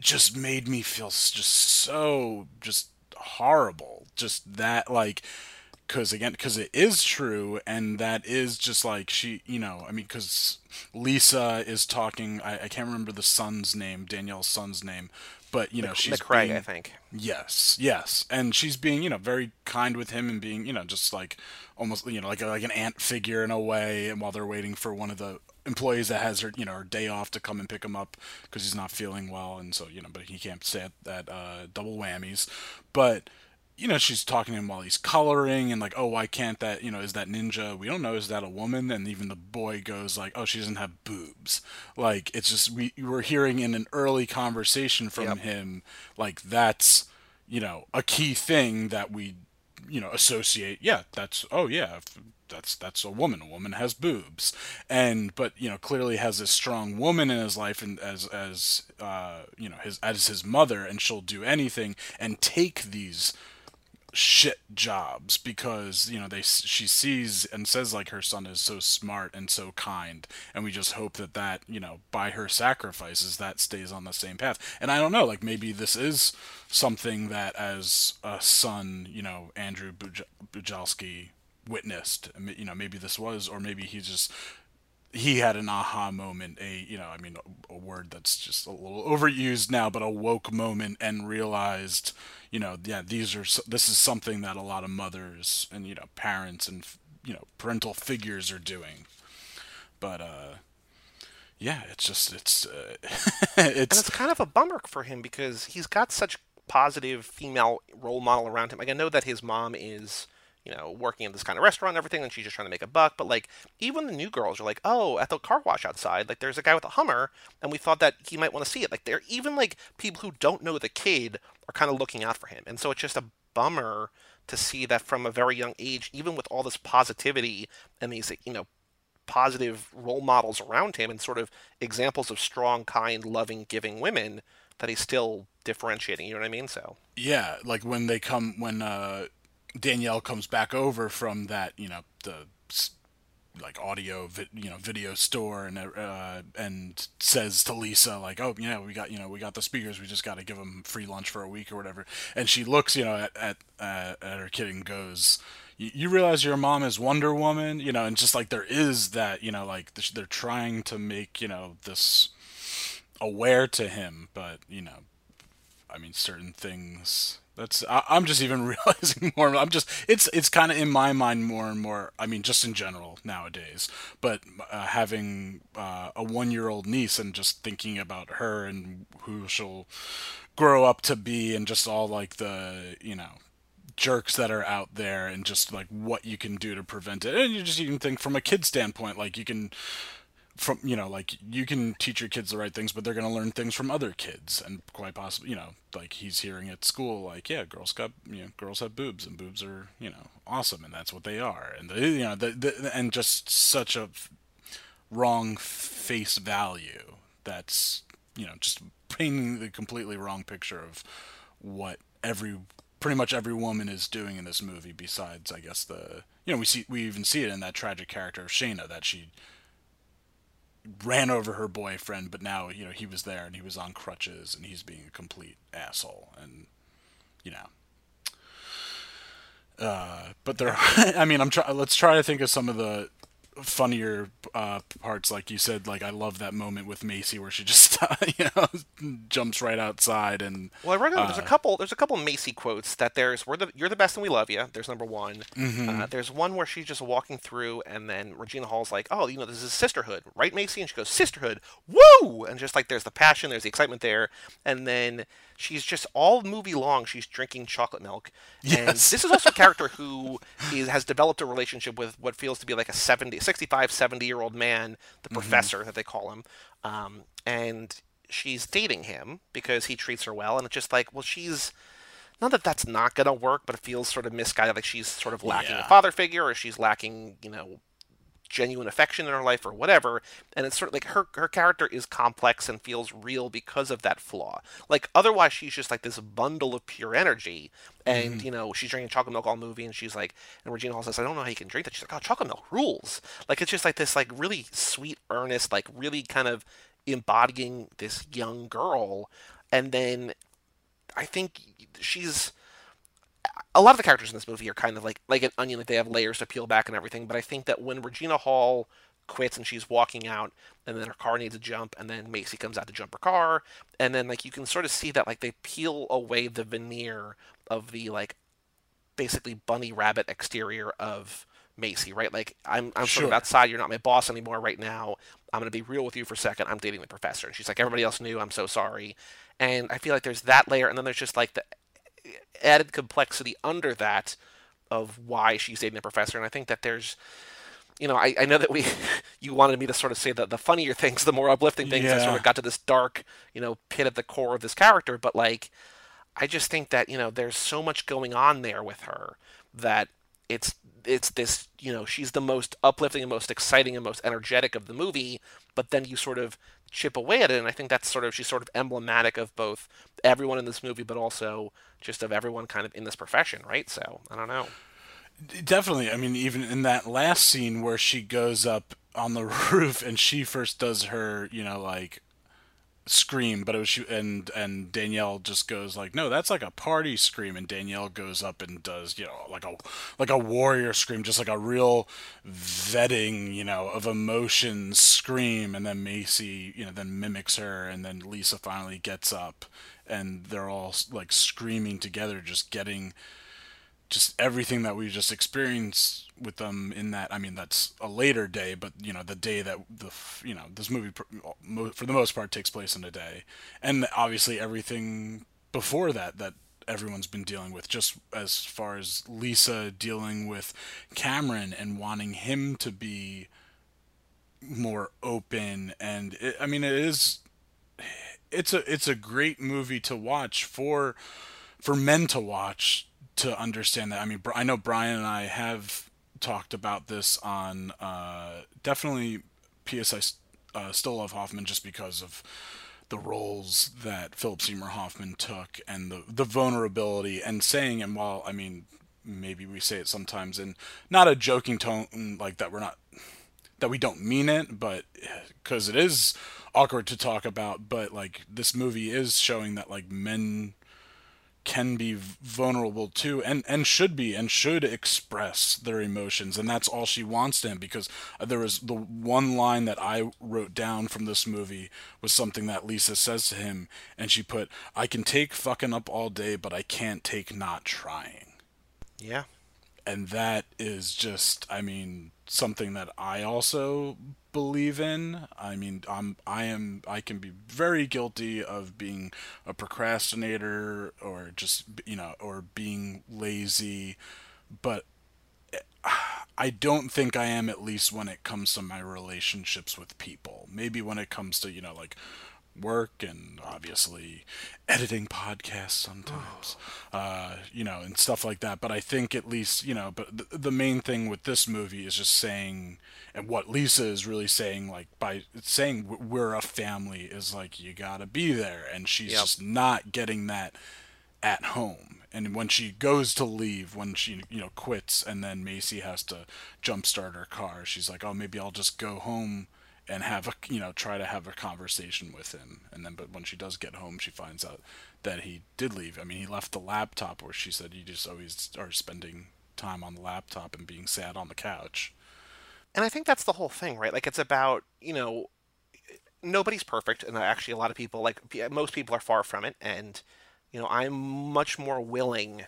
just made me feel just so just horrible just that like because again because it is true and that is just like she you know i mean because lisa is talking I, I can't remember the son's name danielle's son's name but you know she's McCraig, being- I think. Yes, yes, and she's being, you know, very kind with him and being, you know, just like almost, you know, like a, like an aunt figure in a way. And while they're waiting for one of the employees that has her, you know, her day off to come and pick him up because he's not feeling well, and so you know, but he can't stay at that uh, double whammies. But you know, she's talking to him while he's coloring and like, oh, why can't that, you know, is that ninja? We don't know, is that a woman? And even the boy goes like, oh, she doesn't have boobs. Like, it's just, we we're hearing in an early conversation from Yep. him, like, that's, you know, a key thing that we, you know, associate. Yeah, that's, oh, yeah, that's, that's a woman. A woman has boobs. And, but, you know, clearly has this strong woman in his life and as, as, uh, you know, his, as his mother, and she'll do anything and take these, shit jobs because you know they she sees and says like her son is so smart and so kind and we just hope that that you know by her sacrifices that stays on the same path. And i don't know like maybe this is something that as a son you know andrew Buj- bujalski witnessed. You know maybe this was or maybe he just he had an aha moment a you know i mean a, a word that's just a little overused now but a woke moment and realized you know yeah these are this is something that a lot of mothers and you know parents and you know parental figures are doing but uh yeah it's just it's uh, And it's it's kind of a bummer for him because he's got such positive female role model around him. Like I know that his mom is, you know, working in this kind of restaurant and everything, and she's just trying to make a buck. But like, even the new girls are like, oh, at the car wash outside, like there's a guy with a Hummer, and we thought that he might want to see it. Like they're even like people who don't know the kid are kind of looking out for him, and so it's just a bummer to see that from a very young age, even with all this positivity and these, you know, positive role models around him and sort of examples of strong, kind, loving, giving women that he's still differentiating. You know what I mean? So yeah like when they come when uh danielle comes back over from that you know the like audio you know video store and uh and says to Lisa like oh yeah we got you know we got the speakers we just got to give them free lunch for a week or whatever and she looks you know at at, uh, at her kid and goes you realize your mom is Wonder Woman you know and just like there is that you know like they're trying to make you know this aware to him but you know I mean, certain things. That's I, I'm just even realizing more. I'm just it's it's kind of in my mind more and more. I mean, just in general nowadays. But uh, having uh, a one year old niece and just thinking about her and who she'll grow up to be, and just all like the you know jerks that are out there, and just like what you can do to prevent it. And you just even think from a kid standpoint, like you can from you know like you can teach your kids the right things but they're going to learn things from other kids and quite possibly you know like he's hearing at school like yeah girls got you know girls have boobs and boobs are you know awesome and that's what they are. And the, you know the, the and just such a wrong face value that's you know just painting the completely wrong picture of what every pretty much every woman is doing in this movie besides i guess the you know we see we even see it in that tragic character of shayna that she ran over her boyfriend, but now you know he was there and he was on crutches and he's being a complete asshole and you know. Uh, but there, I mean, I'm trying. Let's try to think of some of the funnier uh, parts, like you said, like I love that moment with Macy where she just you know jumps right outside and Well, I read there's Uh, a couple. There's a couple Macy quotes that there's "We're the you're the best and we love you." There's number one. Mm-hmm. Uh, there's one where she's just walking through, and then Regina Hall's like, "Oh, you know, this is sisterhood, right, Macy?" And she goes, "Sisterhood, woo!" And just like there's the passion, there's the excitement there, and then she's just all movie long she's drinking chocolate milk. And Yes. this is also a character who is, has developed a relationship with what feels to be like a 70, 65, 70 year old man, the professor that they call him. Um, and she's dating him because he treats her well. And it's just like, well, she's. Not that that's not going to work, but it feels sort of misguided. Like she's sort of lacking a father figure or she's lacking, you know, genuine affection in her life or whatever and it's sort of like her her character is complex and feels real because of that flaw. Like otherwise she's just like this bundle of pure energy and mm-hmm. you know she's drinking chocolate milk all movie and she's like and regina hall says i don't know how you can drink that. She's like oh chocolate milk rules. Like it's just like this like really sweet earnest like really kind of embodying this young girl and then i think she's a lot of the characters in this movie are kind of like like an onion, like they have layers to peel back and everything. But I think that when Regina Hall quits and she's walking out, and then her car needs a jump, and then Macy comes out to jump her car, and then like you can sort of see that like they peel away the veneer of the like basically bunny rabbit exterior of Macy, right? Like I'm I'm sort of outside. You're not my boss anymore right now. I'm gonna be real with you for a second. I'm dating the professor, and she's like everybody else knew. I'm so sorry. And I feel like there's that layer, and then there's just like the added complexity under that of why she's dating the professor. And I think that there's, you know, I, I know that we, you wanted me to sort of say that the funnier things, the more uplifting things, I sort of got to this dark, you know, pit at the core of this character. But like, I just think that you know, there's so much going on there with her that it's it's this you know she's the most uplifting and most exciting and most energetic of the movie but then you sort of chip away at it and i think that's sort of she's sort of emblematic of both everyone in this movie but also just of everyone kind of in this profession right so i don't know Definitely. I mean, even in that last scene where she goes up on the roof and she first does her, you know, like scream, but it was she, and and Danielle just goes like, "No, that's like a party scream." And Danielle goes up and does, you know, like a like a warrior scream, just like a real vetting, you know, of emotions scream. And then Macy, you know, then mimics her, and then Lisa finally gets up, and they're all like screaming together, just getting just everything that we just experienced with them in that i mean that's a later day but you know the day that the you know this movie uh, for the most part takes place in a day. And obviously everything before that that everyone's been dealing with just as far as lisa dealing with cameron and wanting him to be more open. And it, i mean it is it's a it's a great movie to watch for for men to watch to understand that. I mean, I know Brian and I have talked about this on uh, definitely PSI uh, still love Hoffman just because of the roles that Philip Seymour Hoffman took and the the vulnerability and saying and while I mean maybe we say it sometimes in not a joking tone like that we're not that we don't mean it, but because it is awkward to talk about, but like this movie is showing that like men can be vulnerable too and and should be and should express their emotions and that's all she wants to him because uh, there was the one line that I wrote down from this movie was something that Lisa says to him and she put I can take fucking up all day but I can't take not trying. Yeah and that is just i mean something that i also believe in i mean i'm i am i can be very guilty of being a procrastinator or just you know or being lazy but I don't think I am at least when it comes to my relationships with people. Maybe when it comes to, you know, like work and obviously editing podcasts sometimes, uh, you know, and stuff like that. But I think at least, you know, but the, the main thing with this movie is just saying, and what Lisa is really saying, like by saying w- we're a family, is like you gotta be there, and she's Yep. just not getting that at home. And when she goes to leave, when she you know quits, and then Macy has to jumpstart her car, she's like, "Oh, maybe I'll just go home and have a you know try to have a conversation with him." And then, but when she does get home, she finds out that he did leave. I mean, he left the laptop, where she said you just always are spending time on the laptop and being sad on the couch. and I think that's the whole thing, right? Like it's about you know nobody's perfect, and actually a lot of people like most people are far from it, and you know I'm much more willing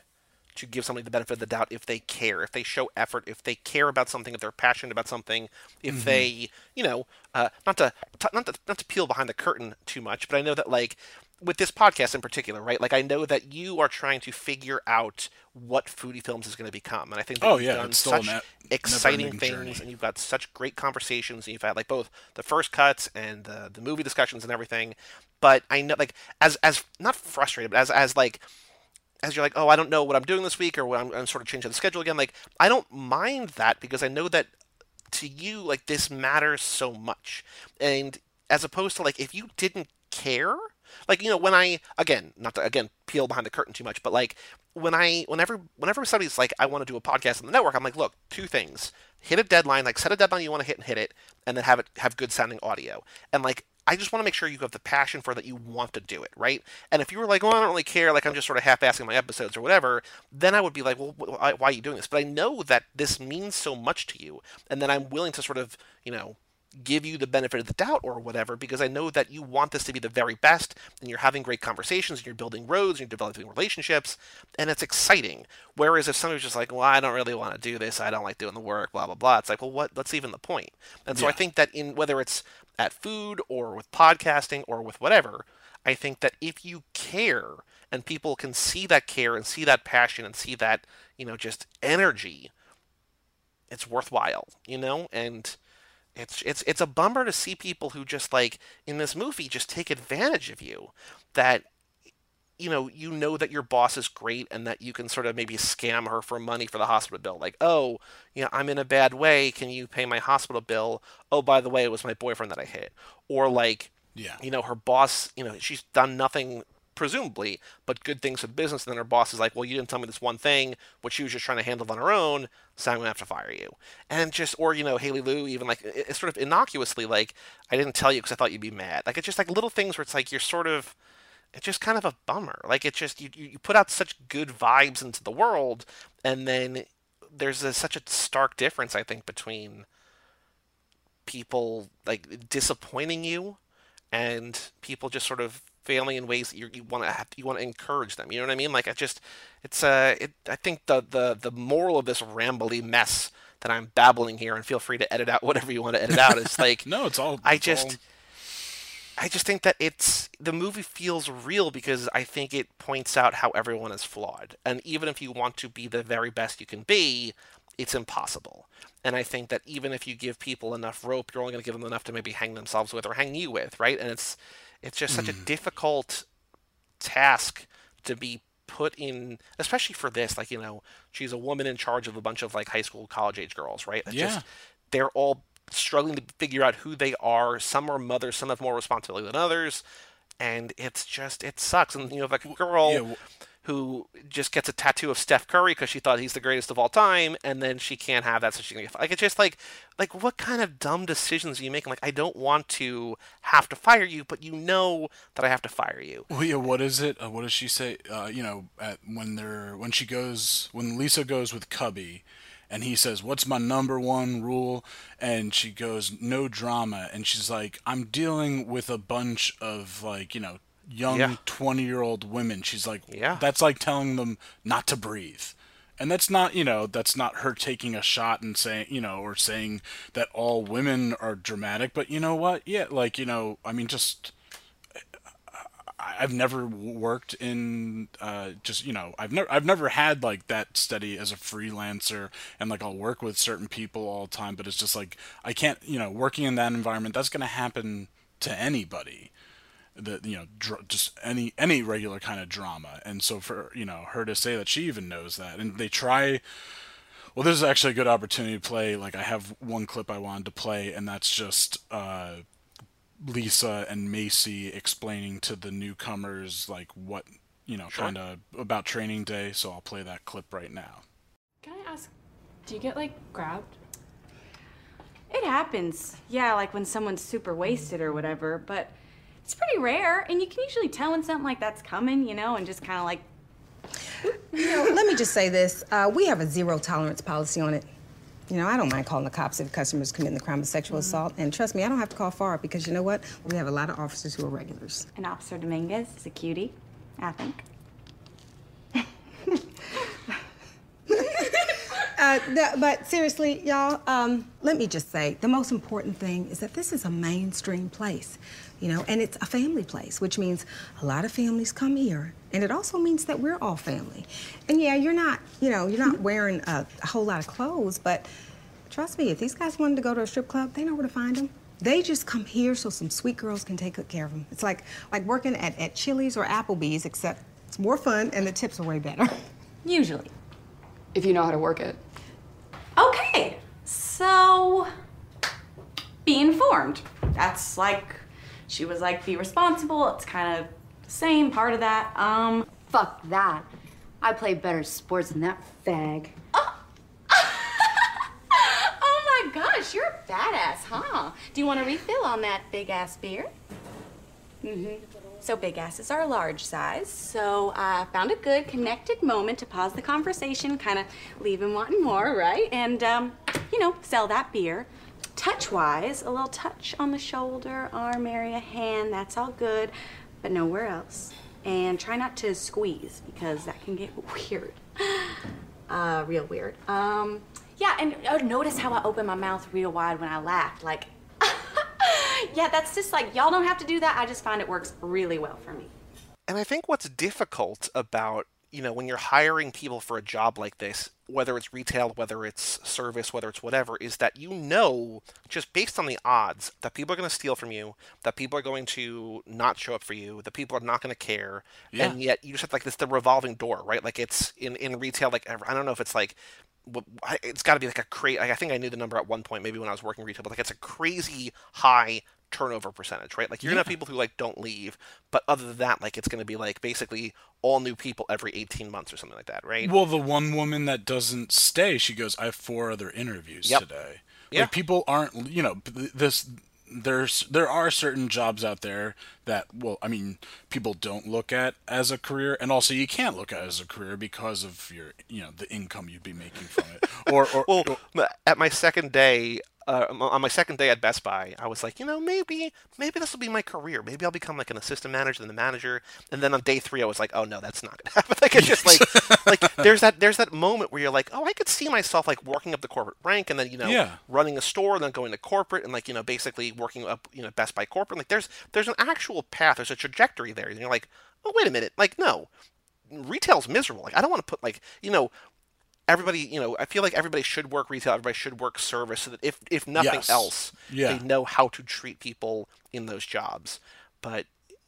to give somebody the benefit of the doubt if they care, if they show effort, if they care about something, if they're passionate about something, if they, you know, uh, not to not to not to peel behind the curtain too much, but I know that like with this podcast in particular, right? Like I know that you are trying to figure out what foodie films is going to become, and I think that Oh, you've yeah, done it's still a such ne- exciting things, journey. and you've got such great conversations, and you've had like both the first cuts and the the movie discussions and everything. But I know like as as not frustrated, but as as like as you're like, oh, I don't know what I'm doing this week, or what I'm, I'm sort of changing the schedule again. Like, I don't mind that because I know that to you, like, this matters so much. And as opposed to like, if you didn't care, like, you know, when I again, not to again peel behind the curtain too much, but like when I whenever whenever somebody's like, I want to do a podcast on the network, I'm like, look, two things: hit a deadline, like set a deadline you want to hit and hit it, and then have it have good sounding audio, and like. I just want to make sure you have the passion for that you want to do it, right? And if you were like, well, I don't really care, like I'm just sort of half-assing my episodes or whatever, then I would be like, well, wh- why, why are you doing this? But I know that this means so much to you, and then I'm willing to sort of, you know, give you the benefit of the doubt or whatever because I know that you want this to be the very best and you're having great conversations and you're building roads and you're developing relationships and it's exciting. Whereas if somebody's just like, well, I don't really want to do this, I don't like doing the work, blah blah blah. It's like, well, what? That's even the point. And so I think that in whether it's at food or with podcasting or with whatever, I think that if you care and people can see that care and see that passion and see that you know just energy, it's worthwhile, you know, and it's it's it's a bummer to see people who just like in this movie just take advantage of you that you know you know that your boss is great and that you can sort of maybe scam her for money for the hospital bill. Like oh you know i'm in a bad way. Can you pay my hospital bill? Oh by the way it was my boyfriend that i hit. Or like Yeah. you know her boss you know she's done nothing presumably but good things for business. And then her boss is like well you didn't tell me this one thing which she was just trying to handle on her own so i'm gonna have to fire you. And just or you know haley lu even like it's sort of innocuously like i didn't tell you because i thought you'd be mad. Like it's just like little things where it's like you're sort of it's just kind of a bummer. Like it's just you, you put out such good vibes into the world, and then there's a, such a stark difference, I think, between people like disappointing you and people just sort of failing in ways that you, you want to you want to encourage them. You know what I mean? Like I just it's uh it I think the the the moral of this rambly mess that I'm babbling here, and feel free to edit out whatever you want to edit out. Is like No, it's all. I just all- I just think that it's the movie feels real because I think it points out how everyone is flawed. And even if you want to be the very best you can be, it's impossible. And I think that even if you give people enough rope, you're only going to give them enough to maybe hang themselves with or hang you with, right? And it's it's just such a mm. difficult task to be put in especially for this like you know she's a woman in charge of a bunch of like high school college age girls right Yeah. just they're all struggling to figure out who they are some are mothers some have more responsibility than others and it's just it sucks and you know like a girl yeah, who just gets a tattoo of Steph Curry because she thought he's the greatest of all time, and then she can't have that, so she's gonna get like it's just like like what kind of dumb decisions are you making? Like I don't want to have to fire you, but you know that I have to fire you. Well, yeah. What is it? Uh, what does she say? Uh, you know, at, when they're when she goes when Lisa goes with Cubby, and he says, "What's my number one rule?" And she goes, "No drama." And she's like, "I'm dealing with a bunch of like you know young Yeah. twenty year old women." She's like, Yeah. That's like telling them not to breathe." And that's not, you know, that's not her taking a shot and saying, you know, or saying that all women are dramatic. But you know what? Yeah, like, you know, I mean, just I've never worked in uh, just you know I've never I've never had like that steady as a freelancer and like I'll work with certain people all the time but it's just like I can't you know working in that environment that's gonna happen to anybody. That you know dr- just any any regular kind of drama. And so for you know her to say that she even knows that and they try well this is actually a good opportunity to play like I have one clip I wanted to play and that's just uh Lisa and Macy explaining to the newcomers like what you know Sure. kind of about training day so I'll play that clip right now. Can I ask, do you get like grabbed? It happens. Yeah, like when someone's super wasted or whatever, but it's pretty rare, and you can usually tell when something like that's coming, you know, and just kind of like, You know, let me just say this. Uh, we have a zero tolerance policy on it. You know, I don't mind calling the cops if customers commit the crime of sexual assault. And trust me, I don't have to call far because you know what? We have a lot of officers who are regulars. And Officer Dominguez is a cutie, I think. Uh, the- but seriously, y'all, um, let me just say the most important thing is that this is a mainstream place, you know, and it's a family place, which means a lot of families come here, and it also means that we're all family. And yeah, you're not, you know, you're not mm-hmm. wearing a, a whole lot of clothes, but trust me, if these guys wanted to go to a strip club, they know where to find them. They just come here so some sweet girls can take good care of them. It's like like working at, at Chili's or Applebee's, except it's more fun and the tips are way better. Usually. If you know how to work it. Okay, so be informed. That's like she was like be responsible. It's kind of the same part of that. Um, Fuck that. I play better sports than that fag. oh oh my gosh, you're a badass, huh? Do you want to refill on that big ass beer? Mm-hmm. So big asses are a large size. So I found a good connected moment to pause the conversation, kind of leave him wanting more, right? And um, you know, sell that beer. Touch wise, a little touch on the shoulder, arm area, hand, that's all good, but nowhere else. And try not to squeeze because that can get weird. Uh, real weird. Um, yeah, and uh, notice how I open my mouth real wide when I laugh. Like, yeah, that's just like, y'all don't have to do that. I just find it works really well for me. And I think what's difficult about, you know, when you're hiring people for a job like this, whether it's retail, whether it's service, whether it's whatever, is that you know, just based on the odds, that people are going to steal from you, that people are going to not show up for you, that people are not going to care, Yeah. and yet you just have like this the revolving door, right? Like it's in in retail, like I don't know if it's like it's got to be like a crazy. I think I knew the number at one point, maybe when I was working retail, but like it's a crazy high turnover percentage, right? Like you're gonna have people who like don't leave, but other than that, like it's gonna be like basically all new people every 18 months or something like that, right? Well, the one woman that doesn't stay, she goes, "I have four other interviews Yep. today." Yeah. Like people aren't, you know, this. There's there are certain jobs out there that well, I mean, people don't look at as a career, and also you can't look at it as a career because of your, you know, the income you'd be making from it, or or, well, or- at my second day, uh, on my second day at Best Buy, I was like, you know, maybe, maybe this will be my career. Maybe I'll become like an assistant manager, then the manager. And then on day three, I was like, oh no, that's not gonna happen. Like it's just like, like there's that, there's that moment where you're like, oh, I could see myself like working up the corporate rank, and then you know, Yeah. running a store, and then going to corporate, and like you know, basically working up, you know, Best Buy corporate. Like there's, there's an actual path, there's a trajectory there, and you're like, oh, wait a minute, like no, retail's miserable. Like I don't want to put like you know everybody you know I feel like everybody should work retail. Everybody should work service so that if if nothing Yes. else, Yeah. they know how to treat people in those jobs. But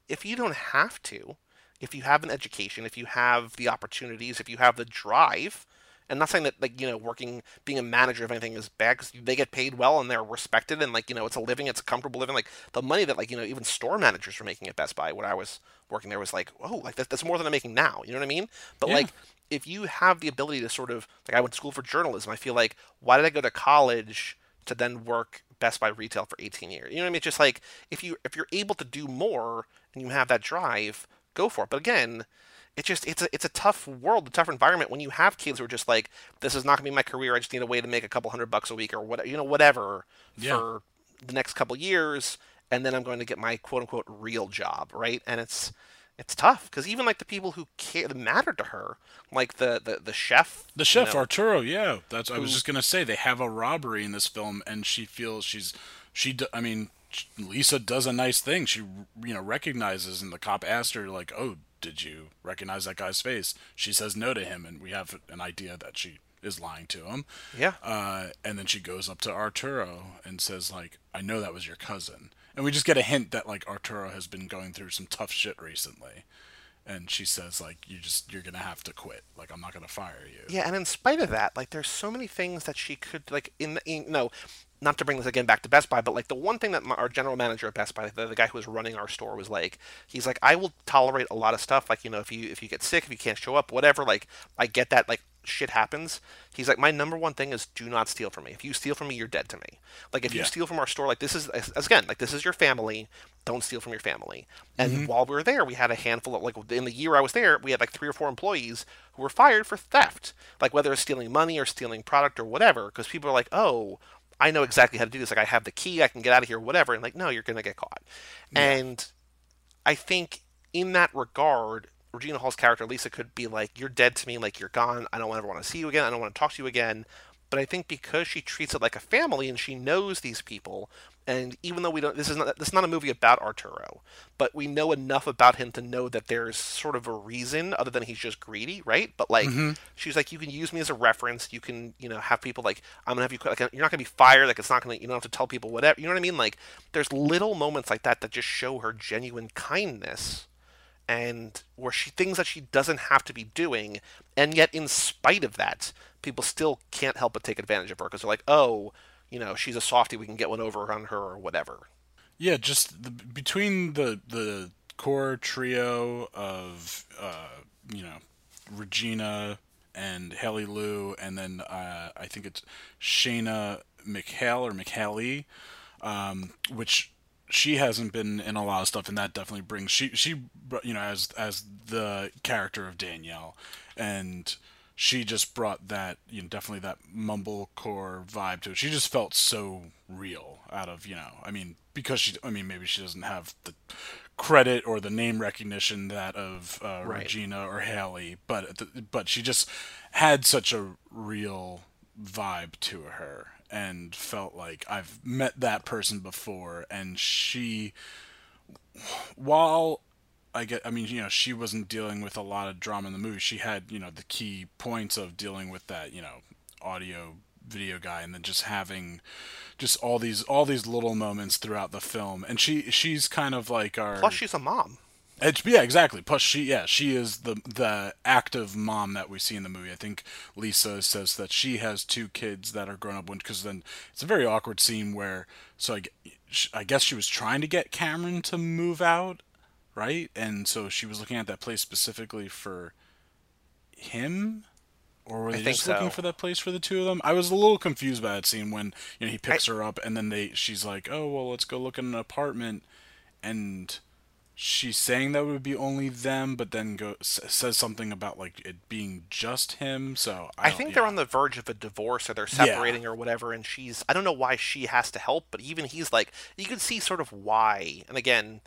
if you don't have to, if you have an education, if you have the opportunities, if you have the drive. And not saying that like you know working being a manager of anything is bad because they get paid well and they're respected and like you know it's a living it's a comfortable living like the money that like you know even store managers were making at Best Buy when I was working there was like oh like that, that's more than I'm making now you know what I mean but Yeah. like if you have the ability to sort of like I went to school for journalism, I feel like why did I go to college to then work Best Buy retail for 18 years? You know what I mean? It's just like if you if you're able to do more and you have that drive, go for it. But again, it's just it's a it's a tough world, a tough environment when you have kids who are just like this is not going to be my career. I just need a way to make a couple hundred bucks a week or what you know whatever Yeah. for the next couple years, and then I'm going to get my quote unquote real job, right? And it's it's tough because even like the people who care mattered to her, like the the, the chef, The you chef know, Arturo, yeah, that's. I was just gonna say they have a robbery in this film, and she feels she's she. I mean, Lisa does a nice thing. She you know recognizes, and the cop asked her like, "Oh, did you recognize that guy's face?" She says no to him, and we have an idea that she is lying to him. Yeah. Uh, and then she goes up to Arturo and says like, "I know that was your cousin," and we just get a hint that like Arturo has been going through some tough shit recently. And she says like, "You just you're gonna have to quit. Like I'm not gonna fire you." Yeah, and in spite of that, like there's so many things that she could like in, in no, not to bring this again back to Best Buy, but like the one thing that my, our general manager at Best Buy, the, the guy who was running our store, was like, he's like, I will tolerate a lot of stuff, like you know, if you if you get sick, if you can't show up, whatever, like I get that, like shit happens, he's like, my number one thing is do not steal from me. If you steal from me, you're dead to me. Like if you steal from our store, like this is again, like this is your family. Don't steal from your family. And Mm-hmm. while we were there, we had a handful of like in the year I was there, we had like three or four employees who were fired for theft, like whether it's stealing money or stealing product or whatever, because people are like, oh. I know exactly how to do this. Like I have the key, I can get out of here, whatever. And like, no, you're gonna get caught. And I think in that regard, Regina Hall's character Lisa could be like, "You're dead to me. Like you're gone. I don't ever want to see you again. I don't want to talk to you again." But I think because she treats it like a family and she knows these people, and even though we don't, this is not this is not a movie about Arturo, but we know enough about him to know that there's sort of a reason other than he's just greedy, right? But like, mm-hmm. she's like, you can use me as a reference. You can, you know, have people like, I'm gonna have you, like, you're not gonna be fired. Like, it's not gonna, you don't have to tell people whatever. You know what I mean? Like, there's little moments like that that just show her genuine kindness and where she things that she doesn't have to be doing, and yet in spite of that, people still can't help but take advantage of her because they're like, oh, you know, she's a softie, we can get one over on her or whatever. Yeah, just the, between the the core trio of uh, you know Regina and Haley Lu, and then uh, I think it's Shayna McHayle or McHaley, um, which she hasn't been in a lot of stuff, and that definitely brings she she you know as as the character of Danielle, and she just brought that you know definitely that mumblecore vibe to it. She just felt so real out of you know I mean because she I mean maybe she doesn't have the credit or the name recognition that of uh, Right. Regina or Haley, but but she just had such a real vibe to her and felt like I've met that person before and she while I get I mean you know she wasn't dealing with a lot of drama in the movie she had you know the key points of dealing with that you know audio video guy and then just having just all these all these little moments throughout the film and she she's kind of like our Plus, she's a mom. it's, yeah, exactly. Plus, she yeah she is the the active mom that we see in the movie. I think Lisa says that she has two kids that are grown up. Because then it's a very awkward scene where so I, I guess she was trying to get Cameron to move out, right? And so she was looking at that place specifically for him. Or were they just looking for that place for the two of them? I was a little confused by that scene when you know he picks her up and then they she's like, "Oh well, let's go look in an apartment," and she's saying that would be only them, but then go says something about like it being just him. So I, I think yeah. they're on the verge of a divorce or they're separating or whatever, and she's I don't know why she has to help, but even he's like you can see sort of why. And again,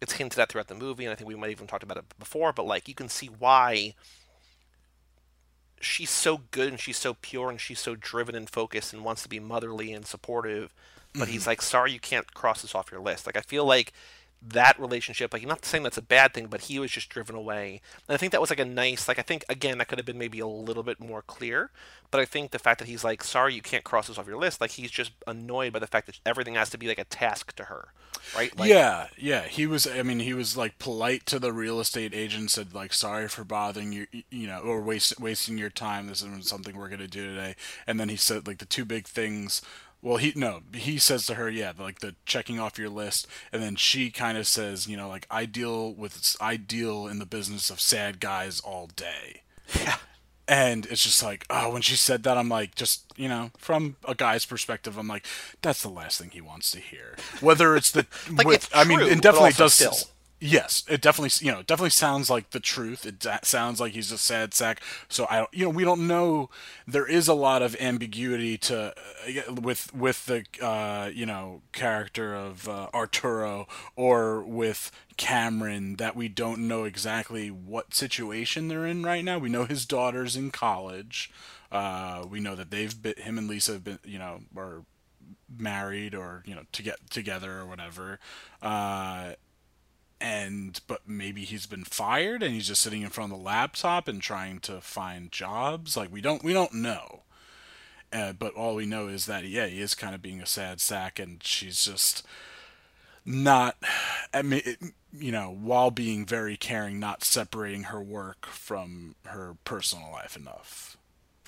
it's hinted at throughout the movie, and I think we might even talked about it before, but like you can see why she's so good and she's so pure and she's so driven and focused and wants to be motherly and supportive. But he's mm-hmm. like, sorry, you can't cross this off your list. Like I feel like that relationship, like not saying that's a bad thing, but he was just driven away. And I think that was like a nice, like I think again that could have been maybe a little bit more clear. But I think the fact that he's like, sorry, you can't cross this off your list, like he's just annoyed by the fact that everything has to be like a task to her, right? Like, yeah, yeah. He was. I mean, he was like polite to the real estate agent. Said like, "Sorry for bothering you, you know, or waste, wasting your time. This isn't something we're gonna do today." And then he said like the two big things. Well, he no, he says to her, yeah, like the checking off your list, and then she kind of says, you know, like I deal with I deal in the business of sad guys all day. Yeah. And it's just like, oh, when she said that, I'm like, just, you know, from a guy's perspective, I'm like, that's the last thing he wants to hear. Whether it's the, Like, with- it's I mean, true, it definitely does. still. Yes, it definitely, you know, definitely sounds like the truth. It da- sounds like he's a sad sack. So I, you know, we don't know. There is a lot of ambiguity to uh, with with the, uh, you know, character of uh, Arturo or with Cameron that we don't know exactly what situation they're in right now. We know his daughter's in college. Uh, we know that they've been, him and Lisa have been, you know, are married or you know to get together or whatever. And but maybe he's been fired and he's just sitting in front of the laptop and trying to find jobs. Like we don't we don't know. Uh, but all we know is that yeah, he is kind of being a sad sack, and she's just not. I mean, it, you know, while being very caring, not separating her work from her personal life enough.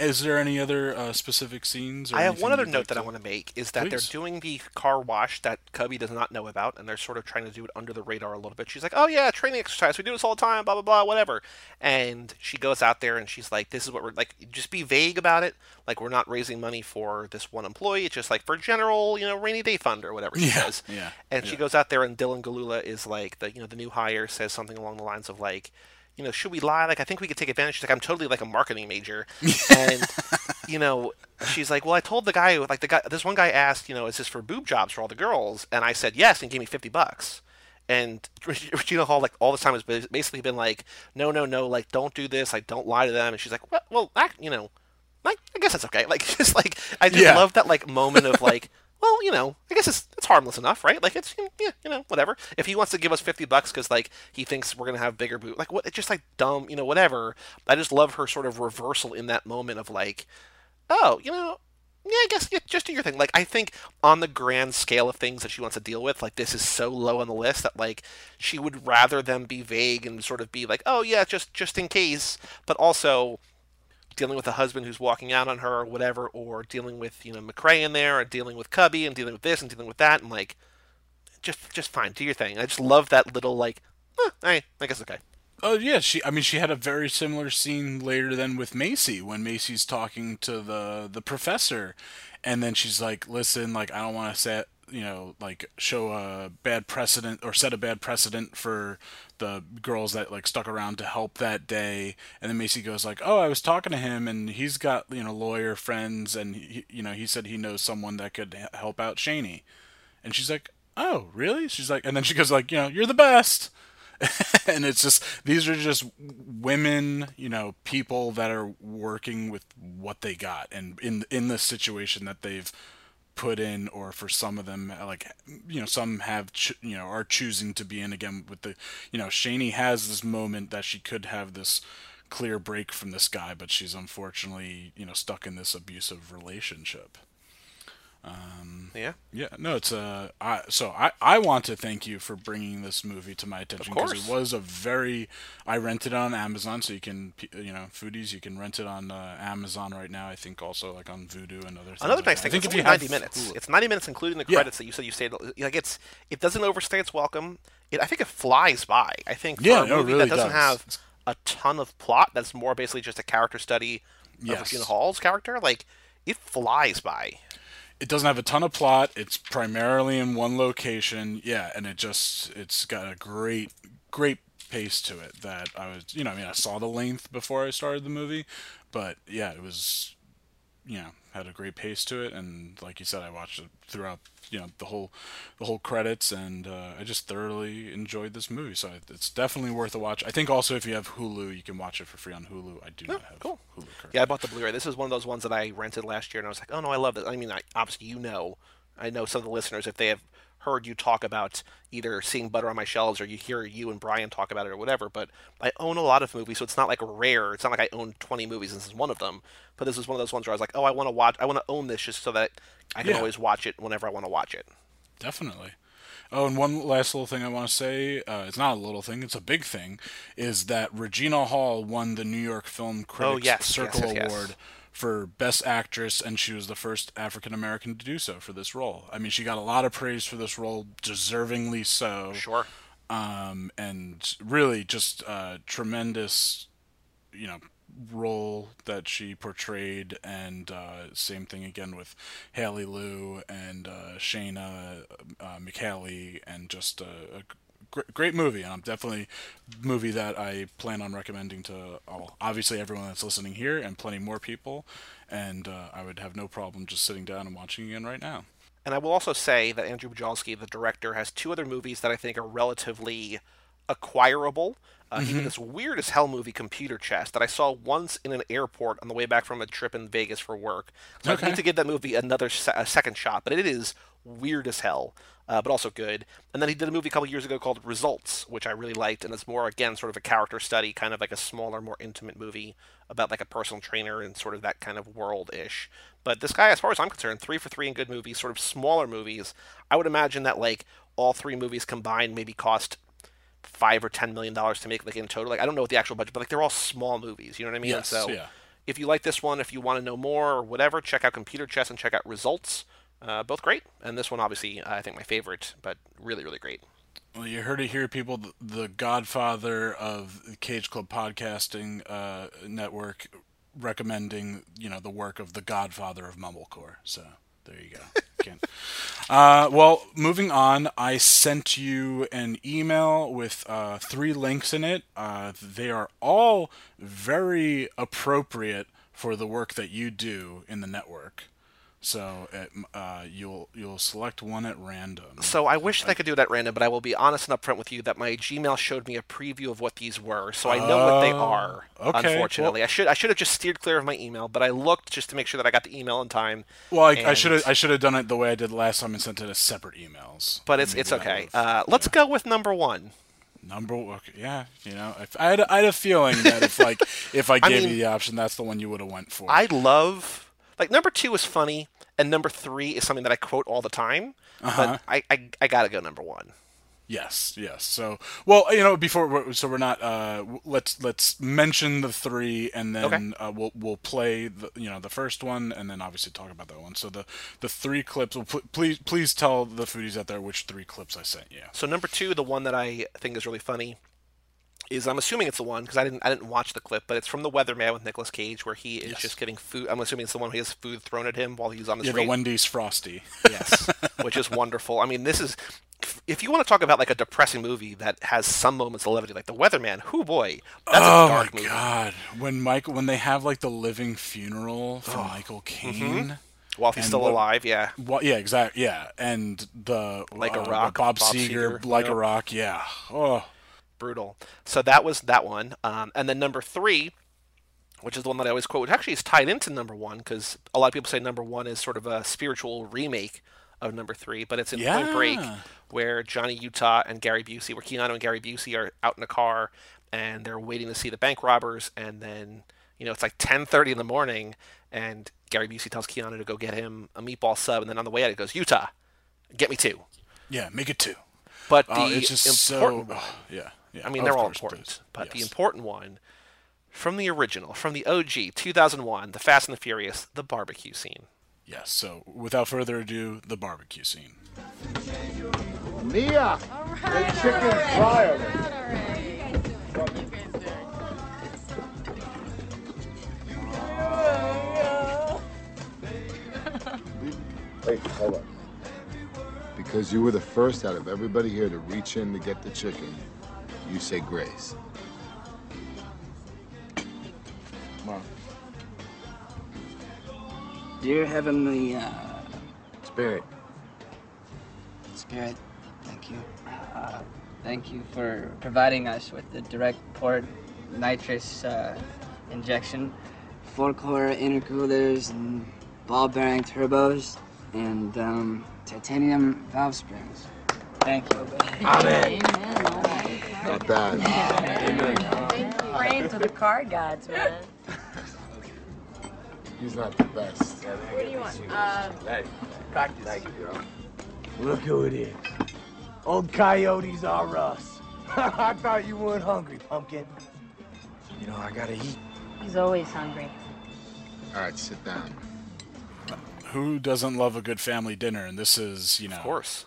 Is there any other uh, specific scenes? Or I have one other note like that I want to make is that Please. they're doing the car wash that Cubby does not know about, and they're sort of trying to do it under the radar a little bit. She's like, "Oh yeah, training exercise. We do this all the time. Blah blah blah, whatever." And she goes out there and she's like, "This is what we're like. Just be vague about it. Like we're not raising money for this one employee. It's just like for general, you know, rainy day fund or whatever." She Yeah, says. yeah, And she goes out there, and Dylan Gelula is like the you know the new hire says something along the lines of like. You know, should we lie? Like, I think we could take advantage. She's like, I'm totally like a marketing major, and you know, she's like, well, I told the guy, like the guy, this one guy asked, you know, is this for boob jobs for all the girls? And I said yes, and gave me fifty bucks. And Regina Hall, like all the time, has basically been like, no, no, no, like don't do this, like don't lie to them. And she's like, well, well, act, you know, like I guess that's okay. Like just like I just Yeah. love that like moment of like. Well, you know, I guess it's it's harmless enough, right? Like it's yeah, you know, whatever. If he wants to give us fifty bucks because like he thinks we're gonna have bigger boot, like what? It's just like dumb, you know, whatever. I just love her sort of reversal in that moment of like, oh, you know, yeah, I guess yeah, just do your thing. Like I think on the grand scale of things that she wants to deal with, like this is so low on the list that like she would rather them be vague and sort of be like, oh yeah, just just in case, but also dealing with a husband who's walking out on her or whatever, or dealing with you know McRae in there, or dealing with Cubby and dealing with this and dealing with that, and like just just fine, do your thing. I just love that little like, eh, I I guess okay. Oh yeah, she. I mean, she had a very similar scene later than with Macy when Macy's talking to the the professor, and then she's like, "Listen, like I don't want to set, you know, like show a bad precedent or set a bad precedent for the girls that like stuck around to help that day." And then Macy goes like, "Oh, I was talking to him, and he's got you know lawyer friends, and he, you know he said he knows someone that could help out Shaney." And she's like, "Oh, really?" She's like, and then she goes like, "You know, you're the best." and it's just these are just women, you know, people that are working with what they got and in in the situation that they've put in or for some of them uh, like you know some have ch- you know are choosing to be in again with the you know Shaney has this moment that she could have this clear break from this guy but she's unfortunately you know stuck in this abusive relationship Yeah, yeah, no, it's uh, I so I I want to thank you for bringing this movie to my attention because it was a very I rented it on Amazon, so you can you know foodies you can rent it on uh, Amazon right now. I think also like on Vudu and other things. Another nice thing. I think It's if only you have ninety minutes. It's ninety minutes, including the Yeah. credits that you said you stayed. Like it's it doesn't overstay its welcome. It, I think it flies by. I think for Yeah, a no, it movie really that doesn't does. have a ton of plot, that's more basically just a character study of Yes. Regina Hall's character. Like it flies by. It doesn't have a ton of plot. It's primarily in one location. Yeah, and it just it's got a great great pace to it that I was you know I mean I saw the length before I started the movie, but yeah it was you know had a great pace to it and like you said I watched it throughout you know the whole the whole credits and uh, I just thoroughly enjoyed this movie so it's definitely worth a watch. I think also if you have Hulu you can watch it for free on Hulu. I do not have cool. Hulu currently. Yeah, I bought the Blu-ray. This is one of those ones that I rented last year, and I was like, oh no, I love this I mean, I, obviously you know, I know some of the listeners if they have heard you talk about either seeing Butter on my shelves or you hear you and Brian talk about it or whatever. But I own a lot of movies, so it's not like rare. It's not like I own 20 movies. and This is one of them. But this is one of those ones where I was like, oh, I want to watch. I want to own this just so that I can Yeah. always watch it whenever I want to watch it. Definitely. Oh, and one last little thing I want to say, uh, it's not a little thing, it's a big thing, is that Regina Hall won the New York Film Critics Oh, yes, Circle yes, yes, yes. Award for Best Actress, and she was the first African American to do so for this role. I mean, she got a lot of praise for this role, deservingly so. Sure. Um, and really just uh, tremendous, you know, role that she portrayed, and uh, same thing again with Haley Lu and uh, Shayna uh, McHayle, and just a, a great movie. And I'm definitely a movie that I plan on recommending to all, obviously everyone that's listening here, and plenty more people. And uh, I would have no problem just sitting down and watching again right now. And I will also say that Andrew Bujalski, the director, has two other movies that I think are relatively acquirable. Uh, Mm-hmm. Even this weird as hell movie, Computer Chess, that I saw once in an airport on the way back from a trip in Vegas for work. So Okay. I need to give that movie another se- a second shot, but it is weird as hell, uh, but also good. And then he did a movie a couple years ago called Results, which I really liked, and it's more again sort of a character study, kind of like a smaller, more intimate movie about like a personal trainer and sort of that kind of world ish. But this guy, as far as I'm concerned, three for three in good movies, sort of smaller movies. I would imagine that like all three movies combined maybe cost five or ten million dollars to make like in total. Like I don't know what the actual budget, but like they're all small movies. You know what I mean? Yes, so yeah. if you like this one, if you want to know more or whatever, check out Computer Chess and check out Results. Uh, both great, and this one obviously I think my favorite, but really really great. Well, you heard it here, people. The, the godfather of the Cage Club podcasting uh, network recommending, you know, the work of the godfather of mumblecore. So there you go. Uh, well, moving on, I sent you an email with uh, three links in it. Uh, they are all very appropriate for the work that you do in the network. So it, uh, you'll you'll select one at random. So I wish I could do it at random, but I will be honest and upfront with you that my Gmail showed me a preview of what these were, so I know what they are. Oh, okay, Unfortunately, I should I should have just steered clear of my email, but I looked just to make sure that I got the email in time. Well, I, I should have I should have done it the way I did last time and sent it as separate emails. But it's it's okay. Uh, let's go with number one. Number okay, yeah, you know, if I had a, I had a feeling that if like if I I gave mean- you the option, that's the one you would have went for. I love like number two is funny, and number three is something that I quote all the time. Uh-huh. But I, I I gotta go number one. Yes, yes. So, well, you know, before we're, so we're not. Uh, let's let's mention the three, and then Okay. uh, we'll we'll play the you know the first one, and then obviously talk about that one. So the the three clips. Well, pl- please please tell the foodies out there which three clips I sent you. So number two, the one that I think is really funny, is I'm assuming it's the one because I didn't I didn't watch the clip, but it's from the Weatherman with Nicolas Cage where he is Yes. just getting food. I'm assuming it's the one where he has food thrown at him while he's on his Yeah, the radio- Wendy's Frosty. Yes, which is wonderful. I mean, this is if you want to talk about like a depressing movie that has some moments of levity, like The Weatherman. Who boy, that's oh a dark my movie. god! When Michael, when they have like the living funeral for Michael Caine. While he's still what- alive, yeah. Well, yeah, exactly. Yeah, and the Like a uh, Rock, Bob, Bob Seger, Seger, like a rock. Yeah. Oh, brutal. So that was that one. Um, and then number three, which is the one that I always quote, which actually is tied into number one because a lot of people say number one is sort of a spiritual remake of number three, but it's in Point Break where Johnny Utah and Gary Busey, where Keanu and Gary Busey are out in a car and they're waiting to see the bank robbers, and then you know it's like 10:30 in the morning, and Gary Busey tells Keanu to go get him a meatball sub, and then on the way out he goes, Utah, get me two. yeah. Make it two. But the Oh, it's just important so. one, oh, yeah. Yeah. I mean, they're all important, is. but the important one from the original, from the OG, 2001, The Fast and the Furious, the barbecue scene. Yes. So, without further ado, the barbecue scene. Mia, the chicken fryer. Wait, hold on. Because you were the first out of everybody here to reach in to get the chicken, you say grace. Come on. Dear Heavenly uh, Spirit. Spirit, thank you. Uh, thank you for providing us with the direct port nitrous uh, injection, four core intercoolers, and ball bearing turbos, and um, titanium valve springs. Thank you. Not bad. Praying to the car gods, man. He's not the best. What do you want? Uh, Look who it is. Old coyotes are us. I thought you weren't hungry, pumpkin. You know, I gotta eat. he's always hungry. All right, sit down. Who doesn't love a good family dinner? And this is, you know, Of course.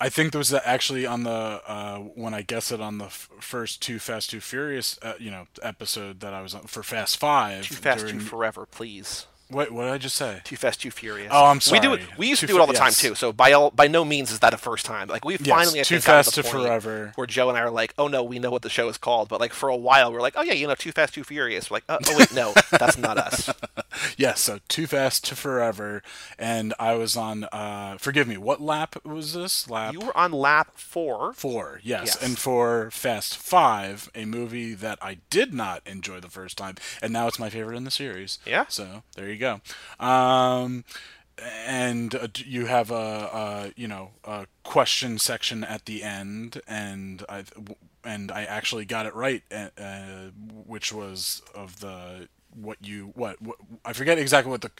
I think there was actually on the uh, when I guess it on the f- first two Fast Two Furious, uh, you know, episode that I was on for Fast Five. Too Fast, during- Forever, please. Wait, what did I just say? Too Fast, Too Furious. Oh, I'm We do it. sorry. We used to do it all the time too. So by all, by no means is that a first time. Like we've Yes, finally I Too think, Fast to the to point Forever. where Joe and I are like, oh no, we know what the show is called. But like for a while, we're like, oh yeah, you know, Too Fast, Too Furious. We're like, oh, oh wait, no, that's not us. Yes, so Too Fast Too Forever, and I was on. Uh, forgive me, what lap was this? Lap You were on lap four. four. Yes. Yes. and for Fast Five, a movie that I did not enjoy the first time, and now it's my favorite in the series. Yeah. So there you go. Um, and uh, you have a, a you know a question section at the end, and I and I actually got it right, uh, uh, which was of the what you what, what I forget exactly what the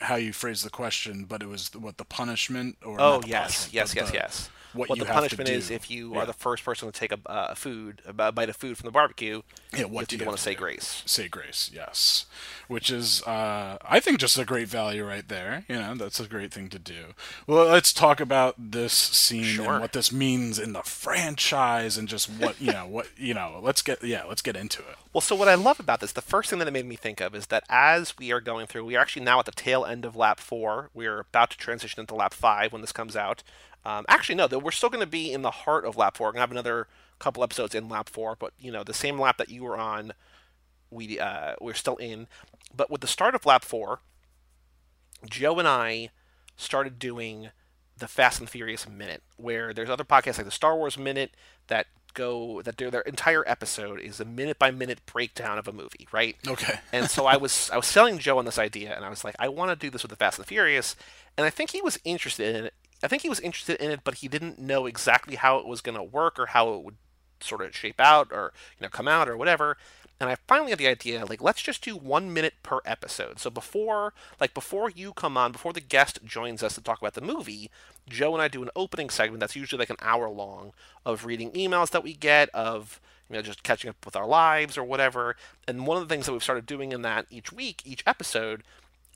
how you phrased the question, but it was the, what the punishment or Oh yes, punishment, yes, yes, the- yes. What, What the punishment is if you Yeah. are the first person to take a, uh, food, a bite of food from the barbecue. Yeah, what do you want to to say do? grace? Say grace, yes. Which is, uh, I think, just a great value right there. You know, that's a great thing to do. Well, let's talk about this scene Sure. and what this means in the franchise and just what you know. What you know. Let's get yeah. Let's get into it. Well, so what I love about this, the first thing that it made me think of is that as we are going through, we are actually now at the tail end of lap four. We're about to transition into lap five when this comes out. Um, actually, no, though we're still going to be in the heart of lap four. We're going to have another couple episodes in lap four, but you know, the same lap that you were on, we uh, we're still in. But with the start of lap four, Joe and I started doing the Fast and Furious Minute, where there's other podcasts like the Star Wars Minute that go that their their entire episode is a minute by minute breakdown of a movie, right? Okay. and so I was I was selling Joe on this idea, and I was like, I want to do this with the Fast and the Furious, and I think he was interested in it. I think he was interested in it, but he didn't know exactly how it was going to work or how it would sort of shape out or you know come out or whatever. And i finally had the idea like let's just do one minute per episode. So before like before you come on before the guest joins us to talk about the movie joe and i do an opening segment that's usually like an hour long of reading emails that we get of you know just catching up with our lives or whatever. And one of the things that we've started doing in that each week each episode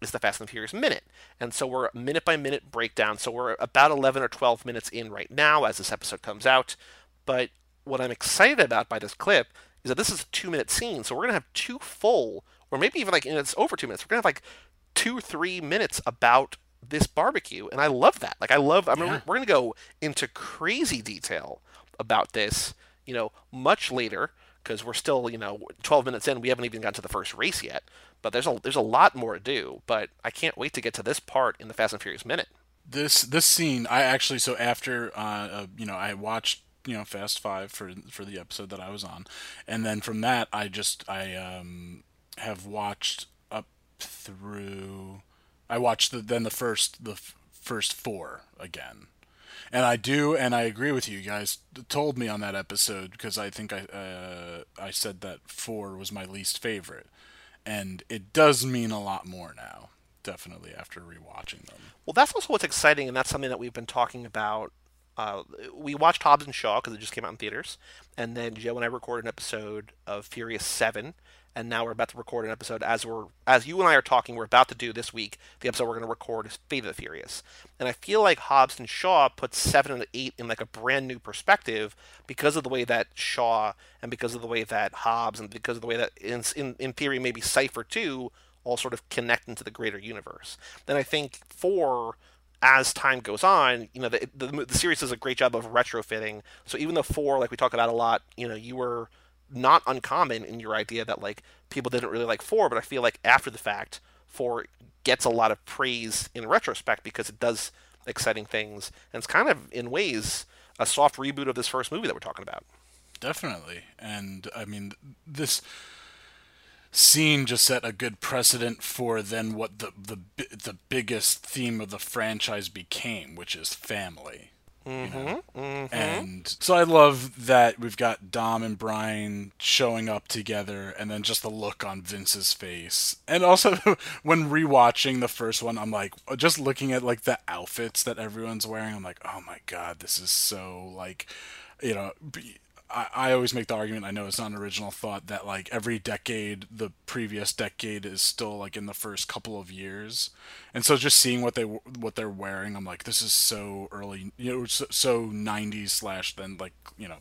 is the Fast and the Furious minute. And so we're minute by minute breakdown. So we're about 11 or 12 minutes in right now as this episode comes out. But what I'm excited about by this clip is that this is a two minute scene. So we're going to have two full, or maybe even like, you know, it's over two minutes. We're going to have like two, three minutes about this barbecue. And I love that. Like, I love, I mean, we're, we're going to go into crazy detail about this, you know, much later because we're still, you know, 12 minutes in. We haven't even gotten to the first race yet. But there's a there's a lot more to do. But I can't wait to get to this part in the Fast and Furious minute. this this scene i actually so after uh, uh you know i watched you know fast five for for the episode that i was on and then from that i just i um have watched up through i watched the then the first the f- first four again and I do, and I agree with you. Guys told me on that episode because I think I uh, I said that four was my least favorite, and it does mean a lot more now. Definitely after rewatching them. Well, that's also what's exciting, and that's something that we've been talking about. Uh, we watched Hobbs and Shaw because it just came out in theaters, and then Joe and I recorded an episode of Furious Seven, and now we're about to record an episode as we're as you and I are talking. We're about to do this week. The episode we're going to record is Fate of the Furious, and I feel like Hobbs and Shaw put seven and eight in like a brand new perspective because of the way that Shaw and because of the way that Hobbs and because of the way that in in, in theory maybe Cipher too all sort of connect into the greater universe. Then I think four, as time goes on, you know, the, the, the series does a great job of retrofitting. So even though four, like we talk about a lot, you know, you were not uncommon in your idea that like people didn't really like four, but I feel like after the fact, four gets a lot of praise in retrospect because it does exciting things, and it's kind of in ways a soft reboot of this first movie that we're talking about. Definitely, and I mean this scene just set a good precedent for then what the the the biggest theme of the franchise became, which is family. You know? Mm-hmm. And so I love that we've got Dom and Brian showing up together, and then just the look on Vince's face, and also when rewatching the first one, I'm like, just looking at like the outfits that everyone's wearing, I'm like, oh my god, this is so like, you know. I, I always make the argument. I know it's not an original thought that like every decade, the previous decade is still like in the first couple of years, and so just seeing what they what they're wearing, I'm like, this is so early, you know, so, so 90s slash then like you know,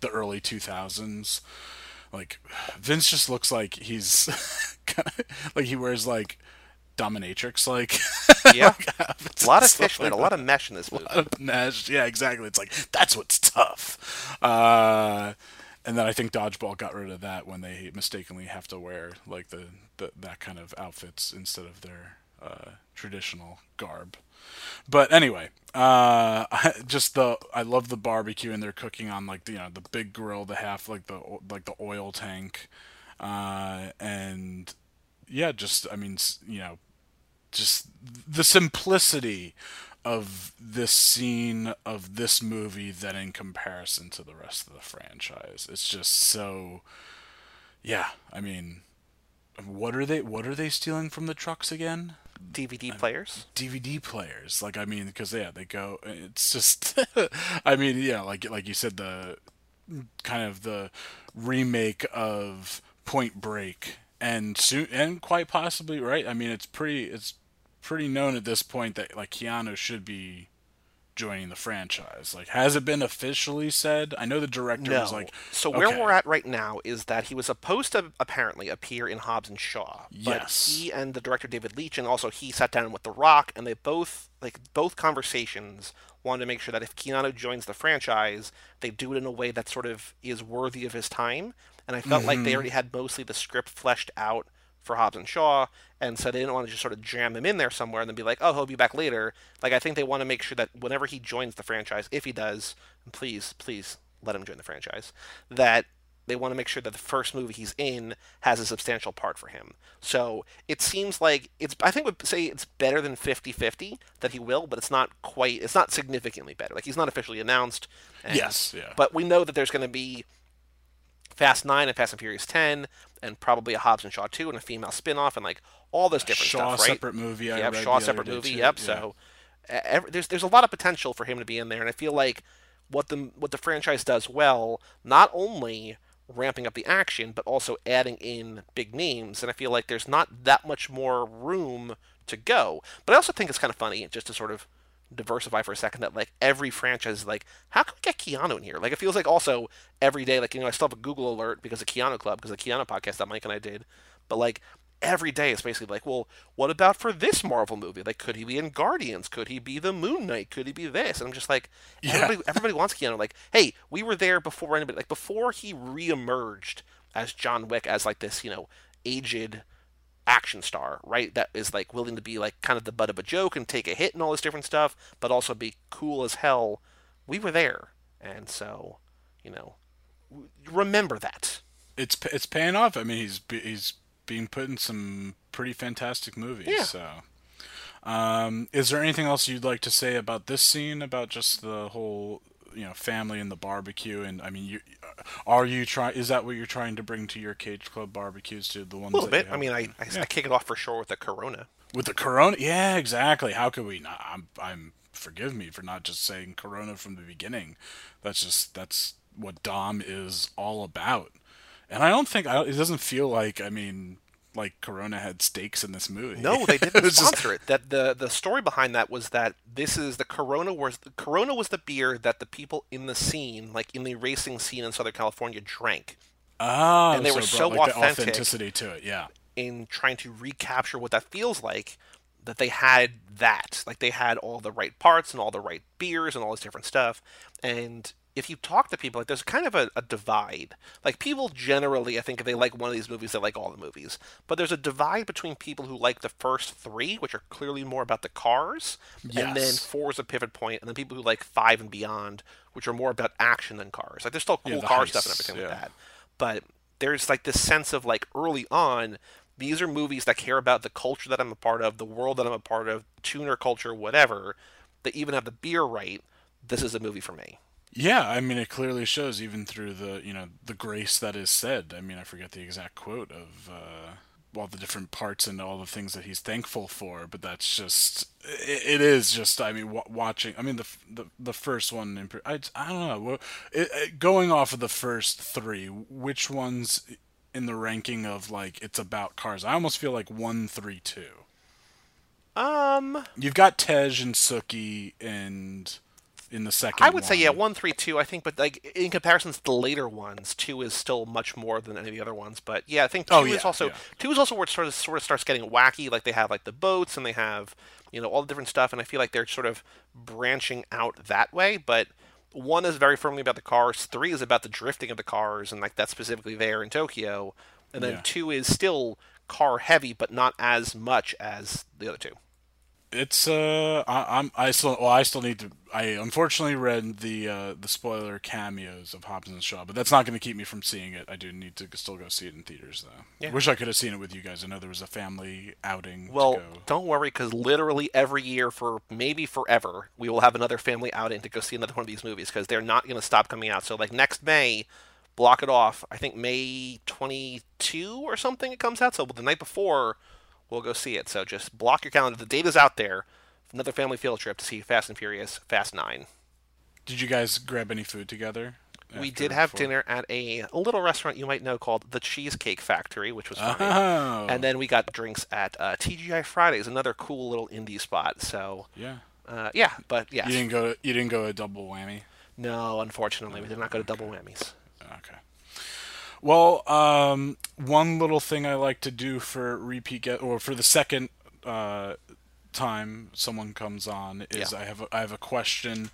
the early 2000s. Like Vince just looks like he's like he wears like dominatrix like Yeah. a lot of fishnet, like a lot of mesh in this A movie. lot of mesh. Yeah, exactly. It's like that's what's tough. Uh, and then I think dodgeball got rid of that when they mistakenly have to wear like the, the that kind of outfits instead of their uh, traditional garb. But anyway, uh, just the I love the barbecue and they're cooking on like the, you know the big grill, the half like the like the oil tank, uh, and yeah, just I mean you know just the simplicity of this scene of this movie than in comparison to the rest of the franchise. It's just so yeah, I mean what are they what are they stealing from the trucks again? DVD players. DVD players. Like I mean, because yeah, they go. It's just, I mean, yeah, like like you said, the kind of the remake of Point Break, and soon and quite possibly right. I mean, it's pretty it's pretty known at this point that like Keanu should be joining the franchise. Like, has it been officially said? I know the director No. was like, so where okay. we're at right now is that he was supposed to apparently appear in Hobbs and Shaw, but Yes. he and the director David Leitch and also he sat down with The Rock, and they both like both conversations wanted to make sure that if Keanu joins the franchise, they do it in a way that sort of is worthy of his time. And I felt like they Mhm. already had mostly the script fleshed out for Hobbs and Shaw, and so they didn't want to just sort of jam him in there somewhere and then be like, "Oh, he'll be back later." Like I think they want to make sure that whenever he joins the franchise, if he does, please, please let him join the franchise, that they want to make sure that the first movie he's in has a substantial part for him. So it seems like it's. I think would say it's better than 50-50 that he will, but it's not quite. It's not significantly better. Like he's not officially announced. and- Yes, yeah. But we know that there's going to be Fast Nine and Fast and Furious Ten, and probably a Hobbs and Shaw Two and a female spin-off and like all this different Shaw stuff, right? separate movie read Shaw separate movie. too, Yep. yeah. So uh, ev there's there's a lot of potential for him to be in there, and I feel like what the what the franchise does well, not only ramping up the action, but also adding in big names, and I feel like there's not that much more room to go. But I also think it's kind of funny just to sort of diversify for a second that like every franchise is like how can we get Keanu in here? Like it feels like also every day like you know I still have a Google alert because of Keanu Club because of the Keanu podcast that Mike and I did. But like every day it's basically like well what about for this Marvel movie? Like could he be in Guardians? Could he be the Moon Knight? Could he be this? And I'm just like Yeah. everybody everybody wants Keanu. Like hey we were there before anybody like before he reemerged as John Wick as like this you know aged action star, right? That is like willing to be like kind of the butt of a joke and take a hit and all this different stuff, but also be cool as hell. We were there, and so you know, remember that. it's it's paying off. I mean, he's he's being put in some pretty fantastic movies. Yeah. So, um, is there anything else you'd like to say about this scene? About just the whole you know family and the barbecue? And I mean, you uh, are you trying? Is that what you're trying to bring to your Cage Club barbecues? To the ones A little bit. I mean, I, I, Yeah. I kick it off for sure with the Corona. with the Corona. Yeah, exactly. How could we not? I'm I'm forgive me for not just saying Corona from the beginning. That's just that's what Dom is all about. And I don't think I, it doesn't feel like I mean like Corona had stakes in this movie. No, they didn't just- sponsor it. That the the story behind that was that this is the Corona was Corona was the beer that the people in the scene, like in the racing scene in Southern California, drank. Ah, and they so were so brought, like, the authentic authenticity to it. Yeah. in trying to recapture what that feels like that they had that like they had all the right parts and all the right beers and all this different stuff and if you talk to people like there's kind of a, a divide like people generally i think if they like one of these movies they like all the movies but there's a divide between people who like the first three which are clearly more about the cars and then four is a pivot point and then people who like five and beyond which are more about action than cars like there's still Yeah, cool the car stuff and everything yeah. like that but there's like this sense of like early on these are movies that care about the culture that I'm a part of, the world that I'm a part of, tuner culture, whatever. That even have the beer right. This is a movie for me. Yeah, I mean it clearly shows even through the you know the grace that is said. I mean I forget the exact quote of uh, all the different parts and all the things that he's thankful for, but that's just it, it is just I mean w- watching. I mean the the the first one in, I I don't know Well, it, it, going off of the first three, which ones in the ranking of like it's about cars? I almost feel like one, three, two. Um, You've got Tej and Suki and in the second. I would say yeah, one, three, two. I think, but like in comparison to the later ones, two is still much more than any of the other ones. But yeah, I think two Oh, is also yeah. two is also where it sort of sort of starts getting wacky. Like they have like the boats and they have you know all the different stuff, and I feel like they're sort of branching out that way. But one is very firmly about the cars. Three is about the drifting of the cars, and like that's specifically there in Tokyo. And then Yeah. two is still car heavy, but not as much as the other two. It's uh, I, I'm I still well I still need to I unfortunately read the uh the spoiler cameos of Hobbs and Shaw, but that's not going to keep me from seeing it. I do need to still go see it in theaters though. Yeah. Wish I could have seen it with you guys. I know there was a family outing. to Well, don't worry, because literally every year for maybe forever, we will have another family outing to go see another one of these movies because they're not going to stop coming out. So, like next May, block it off. I think May 22 or something it comes out. So the night before, we'll go see it. So just block your calendar. The date is out there. Another family field trip to see Fast and Furious Fast Nine. Did you guys grab any food together? we did have before? dinner at a, little restaurant you might know called the Cheesecake Factory, which was fun. Oh. And then we got drinks at uh, TGI Fridays, another cool little indie spot. So Yeah. uh, yeah, but yes. You didn't go. You didn't go a double whammy. No, unfortunately, we did not go to double whammies. Okay. Well, um, one little thing I like to do for repeat get or for the second uh, time someone comes on is Yeah. I have a, I have a question,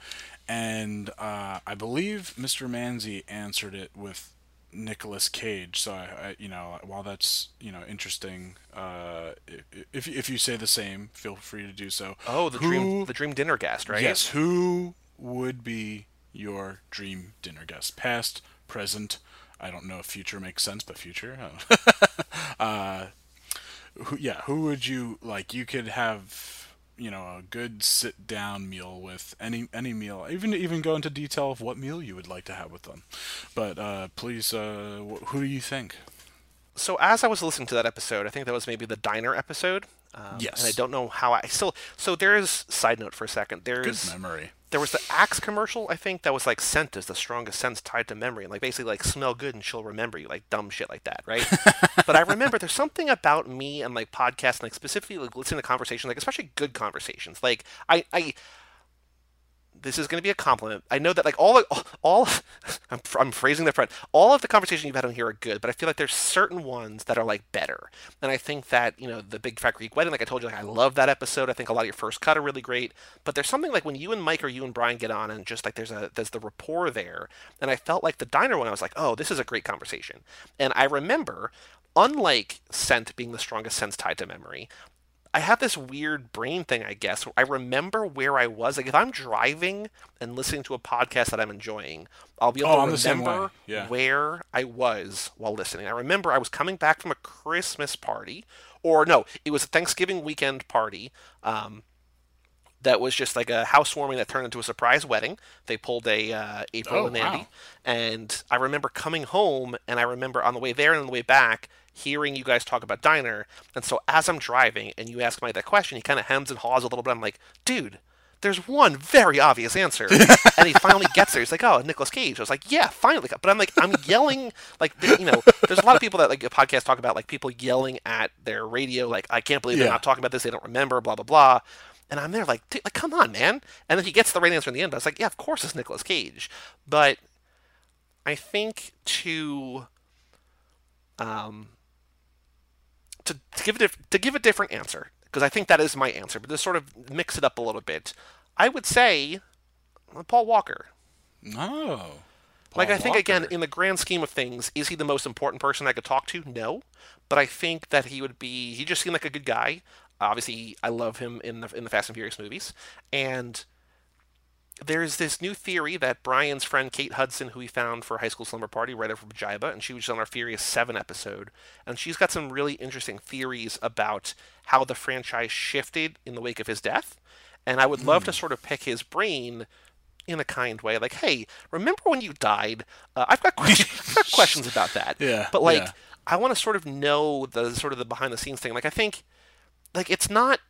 and uh, I believe Mr. Manzi answered it with Nicolas Cage. So I, I you know while that's you know interesting, uh, if if you say the same, feel free to do so. Oh, the Who- dream, the dream dinner guest, right? Yes. Who would be your dream dinner guest? Past, present. I don't know if future makes sense, but future. uh, who, yeah. Who would you like? You could have, you know, a good sit down meal with any any meal. Even even go into detail of what meal you would like to have with them. But uh, please, uh, wh- who do you think? so as I was listening to that episode, I think that was maybe the diner episode. Um, Yes. And I don't know how I still. So there is side note for a second. There's Good memory. There was the Axe commercial, I think, that was like scent is the strongest sense tied to memory, and like basically like smell good and she'll remember you, like dumb shit like that, right? but I remember there's something about me and like podcasts, and like specifically like listening to conversations, like especially good conversations. Like I, I, this is going to be a compliment. I know that like all all, all I'm, I'm phrasing that front. All of the conversation you've had on here are good, but I feel like there's certain ones that are like better. And I think that you know the Big Fat Greek Wedding, like I told you, like I love that episode. I think a lot of your first cut are really great. But there's something like when you and Mike or you and Brian get on, and just like there's a there's the rapport there. And I felt like the diner one, I was like, oh, this is a great conversation. And I remember, unlike scent being the strongest sense tied to memory, I have this weird brain thing, I guess. I remember where I was. Like if I'm driving and listening to a podcast that I'm enjoying, I'll be able Oh, to remember Yeah. where I was while listening. I remember I was coming back from a Christmas party, or no, it was a Thanksgiving weekend party. Um, that was just like a housewarming that turned into a surprise wedding. They pulled a uh, April Oh, and Andy, wow. and I remember coming home, and I remember on the way there and on the way back hearing you guys talk about diner. And so as I'm driving and you ask Mike that question, he kind of hems and haws a little bit. I'm like, dude. There's one very obvious answer, and he finally gets there. He's like, "Oh, Nicolas Cage." I was like, "Yeah, finally!" But I'm like, I'm yelling like, you know, there's a lot of people that like a podcast talk about like people yelling at their radio, like, "I can't believe they're not talking about this. They don't remember." Blah blah blah. And I'm there like, "Dude, like, come on, man. And then he gets the right answer in the end. I was like, yeah, of course it's Nicolas Cage. But I think to um to, to give a to give a different answer because I think that is my answer, but to sort of mix it up a little bit, I would say Paul Walker. No. like Paul I think again, in the grand scheme of things, is he the most important person I could talk to? No, but I think that he would be. He just seemed like a good guy. Obviously, I love him in the in the Fast and Furious movies, and there's this new theory that Brian's friend Kate Hudson, who he found for High School Slumber Party, writer for Jiba, and she was on our Furious 7 episode, and she's got some really interesting theories about how the franchise shifted in the wake of his death. And I would love to sort of pick his brain in a kind way, like, hey, remember when you died? Uh, I've got questions, I've got questions about that. Yeah, But like, yeah. I want to sort of know the sort of the behind the scenes thing. Like, I think, like, it's not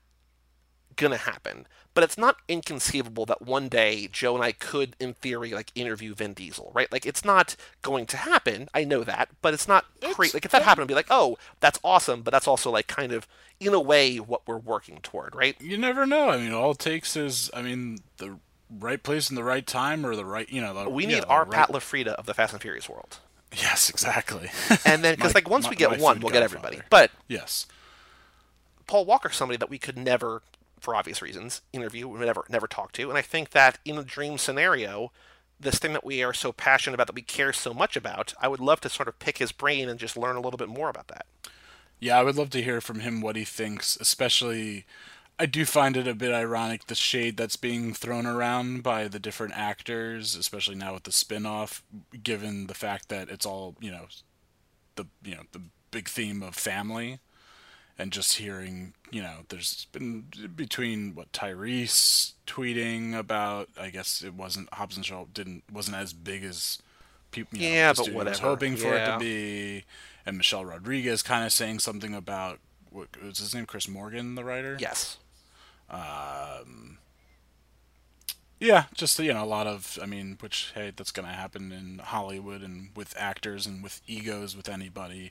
gonna happen. But it's not inconceivable that one day Joe and I could, in theory, like interview Vin Diesel, right? Like it's not going to happen. I know that, but it's not crazy. Like if that happened, I'd be like, oh, that's awesome. But that's also like kind of, in a way, what we're working toward, right? You never know. I mean, all it takes is, I mean, the right place and the right time, or the right, you know, the, We need the our right- Pat LaFrida of the Fast and Furious world. Yes, exactly. And then, because like once my- we get one, we'll get godfather. everybody. But yes, Paul Walker's somebody that we could never, for obvious reasons, interview, we never, never talk to. And I think that in a dream scenario, this thing that we are so passionate about, that we care so much about, I would love to sort of pick his brain and just learn a little bit more about that. yeah, I would love to hear from him what he thinks. Especially, I do find it a bit ironic the shade that's being thrown around by the different actors, especially now with the spin-off, given the fact that it's all, you know, the you know the big theme of family. and just hearing, you know, there's been between what Tyrese tweeting about. I guess it wasn't Hobbs and Shaw didn't wasn't as big as people. You know, Yeah, but was hoping for it to be, and Michelle Rodriguez kind of saying something about what was his name? Chris Morgan, the writer. Yes. Um, yeah, just you know a lot of I mean, which hey, that's gonna happen in Hollywood and with actors and with egos with anybody.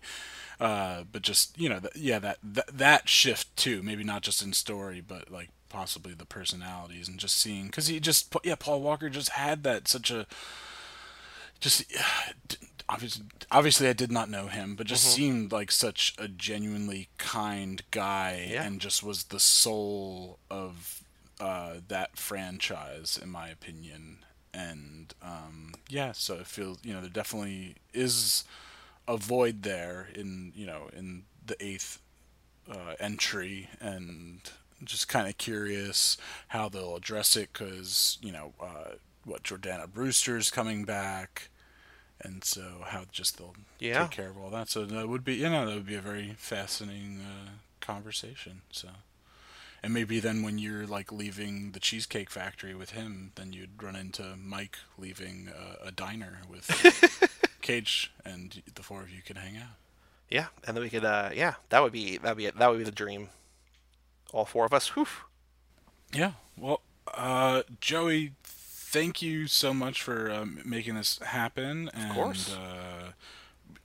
Uh, but just you know, th- yeah, that, that that shift too. Maybe not just in story, but like possibly the personalities and just seeing because he just yeah, Paul Walker just had that such a just obviously obviously I did not know him, but just Mhm. seemed like such a genuinely kind guy Yeah. and just was the soul of uh, that franchise in my opinion. And um, yeah, so it feels you know there definitely is a void there in you know in the eighth uh, entry and just kind of curious how they'll address it because you know uh, what Jordana Brewster's coming back and so how just they'll Yeah. take care of all that so that would be you know that would be a very fascinating uh, conversation so and maybe then when you're like leaving the cheesecake factory with him then you'd run into Mike leaving uh, a diner with Cage and the four of you could hang out Yeah, and then we could. Uh, yeah, that would be that would be that would be the dream. All four of us. Whew. Yeah. Well, uh, Joey, thank you so much for um, making this happen and course. Uh,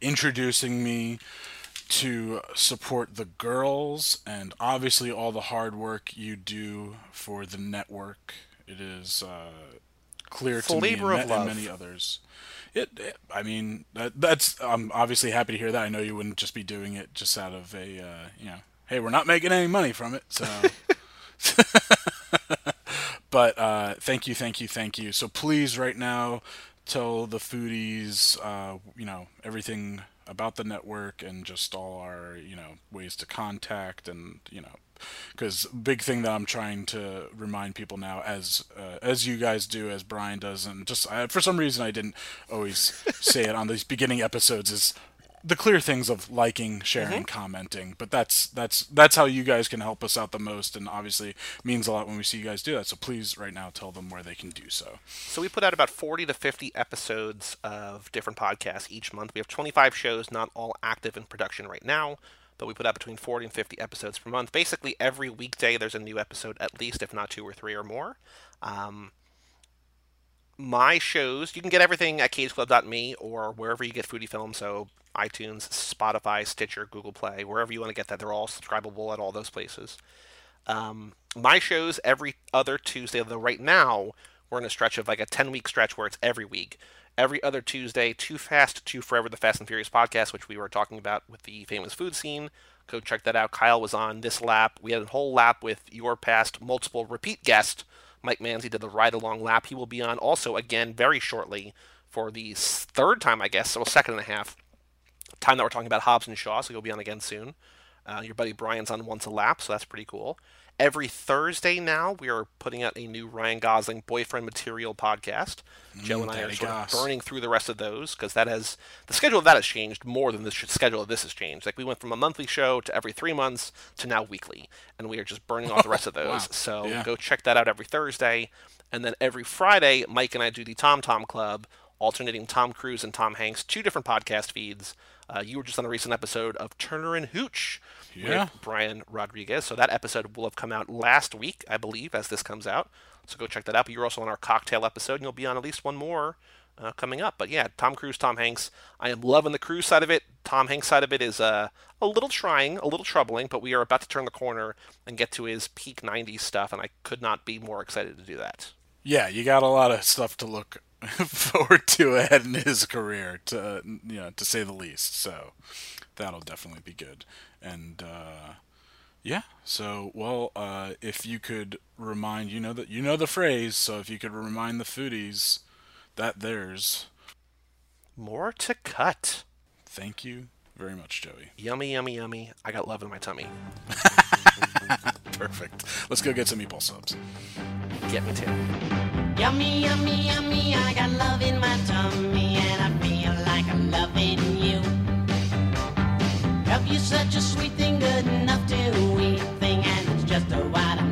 introducing me to support the girls and obviously all the hard work you do for the network. It is uh, clear It's to me and, and many others. It, it- I mean, that, that's. I'm obviously happy to hear that. I know you wouldn't just be doing it just out of a, uh, you know, hey, we're not making any money from it, so. but uh, thank you, thank you, thank you. So please, right now, tell the foodies, uh, you know, everything about the network and just all our, you know, ways to contact and you know, because big thing that I'm trying to remind people now, as uh, as you guys do, as Brian does, and just I, for some reason I didn't always say it on these beginning episodes is the clear things of liking, sharing, Mhm. commenting. But that's that's that's how you guys can help us out the most, and obviously means a lot when we see you guys do that. So please, right now, tell them where they can do so. So we put out about 40 to 50 episodes of different podcasts each month. We have 25 shows, not all active in production right now, but we put out between 40 and 50 episodes per month. Basically, every weekday there's a new episode, at least, if not two or three or more. Um, my shows, you can get everything at cageclub.me or wherever you get foodie films. So iTunes, Spotify, Stitcher, Google Play, wherever you want to get that. They're all subscribable at all those places. Um, my shows every other Tuesday, although right now we're in a stretch of like a 10 week stretch where it's every week. Every other Tuesday, Too Fast, Too Forever, the Fast and Furious podcast, which we were talking about with the famous food scene. Go check that out. Kyle was on this lap. We had a whole lap with your past multiple repeat guest, Mike Manzi, did the ride along lap. He will be on also again very shortly for the third time, I guess, well, second and a half time that we're talking about Hobbs and Shaw, so he'll be on again soon. Uh, your buddy Brian's on once a lap, so that's pretty cool. Every Thursday now, we are putting out a new Ryan Gosling boyfriend material podcast. Joe and I are sort of burning through the rest of those because that has the schedule of that has changed more than the schedule of this has changed. Like we went from a monthly show to every three months to now weekly, and we are just burning off the rest of those. Wow. So Yeah. go check that out every Thursday, and then every Friday, Mike and I do the Tom Tom Club, alternating Tom Cruise and Tom Hanks, two different podcast feeds. Uh, you were just on a recent episode of Turner and Hooch Yeah. with Brian Rodriguez. So that episode will have come out last week, I believe, as this comes out. So go check that out. But you're also on our cocktail episode, and you'll be on at least one more uh, coming up. But yeah, Tom Cruise, Tom Hanks. I am loving the cruise side of it. Tom Hanks side of it is uh, a little trying, a little troubling, but we are about to turn the corner and get to his peak 90s stuff, and I could not be more excited to do that. Yeah, you got a lot of stuff to look forward to ahead in his career, to you know, to say the least. So that'll definitely be good. And uh, yeah, so well, uh, if you could remind, you know that you know the phrase, so if you could remind the foodies that there's More to cut. Thank you very much, Joey. Yummy, yummy, yummy. I got love in my tummy. Perfect. Let's go get some meatball subs. Get me too. Yummy, yummy, yummy, I got love in my tummy and I feel like I'm loving you. Love you such a sweet thing, good enough to eat thing, and it's just a while.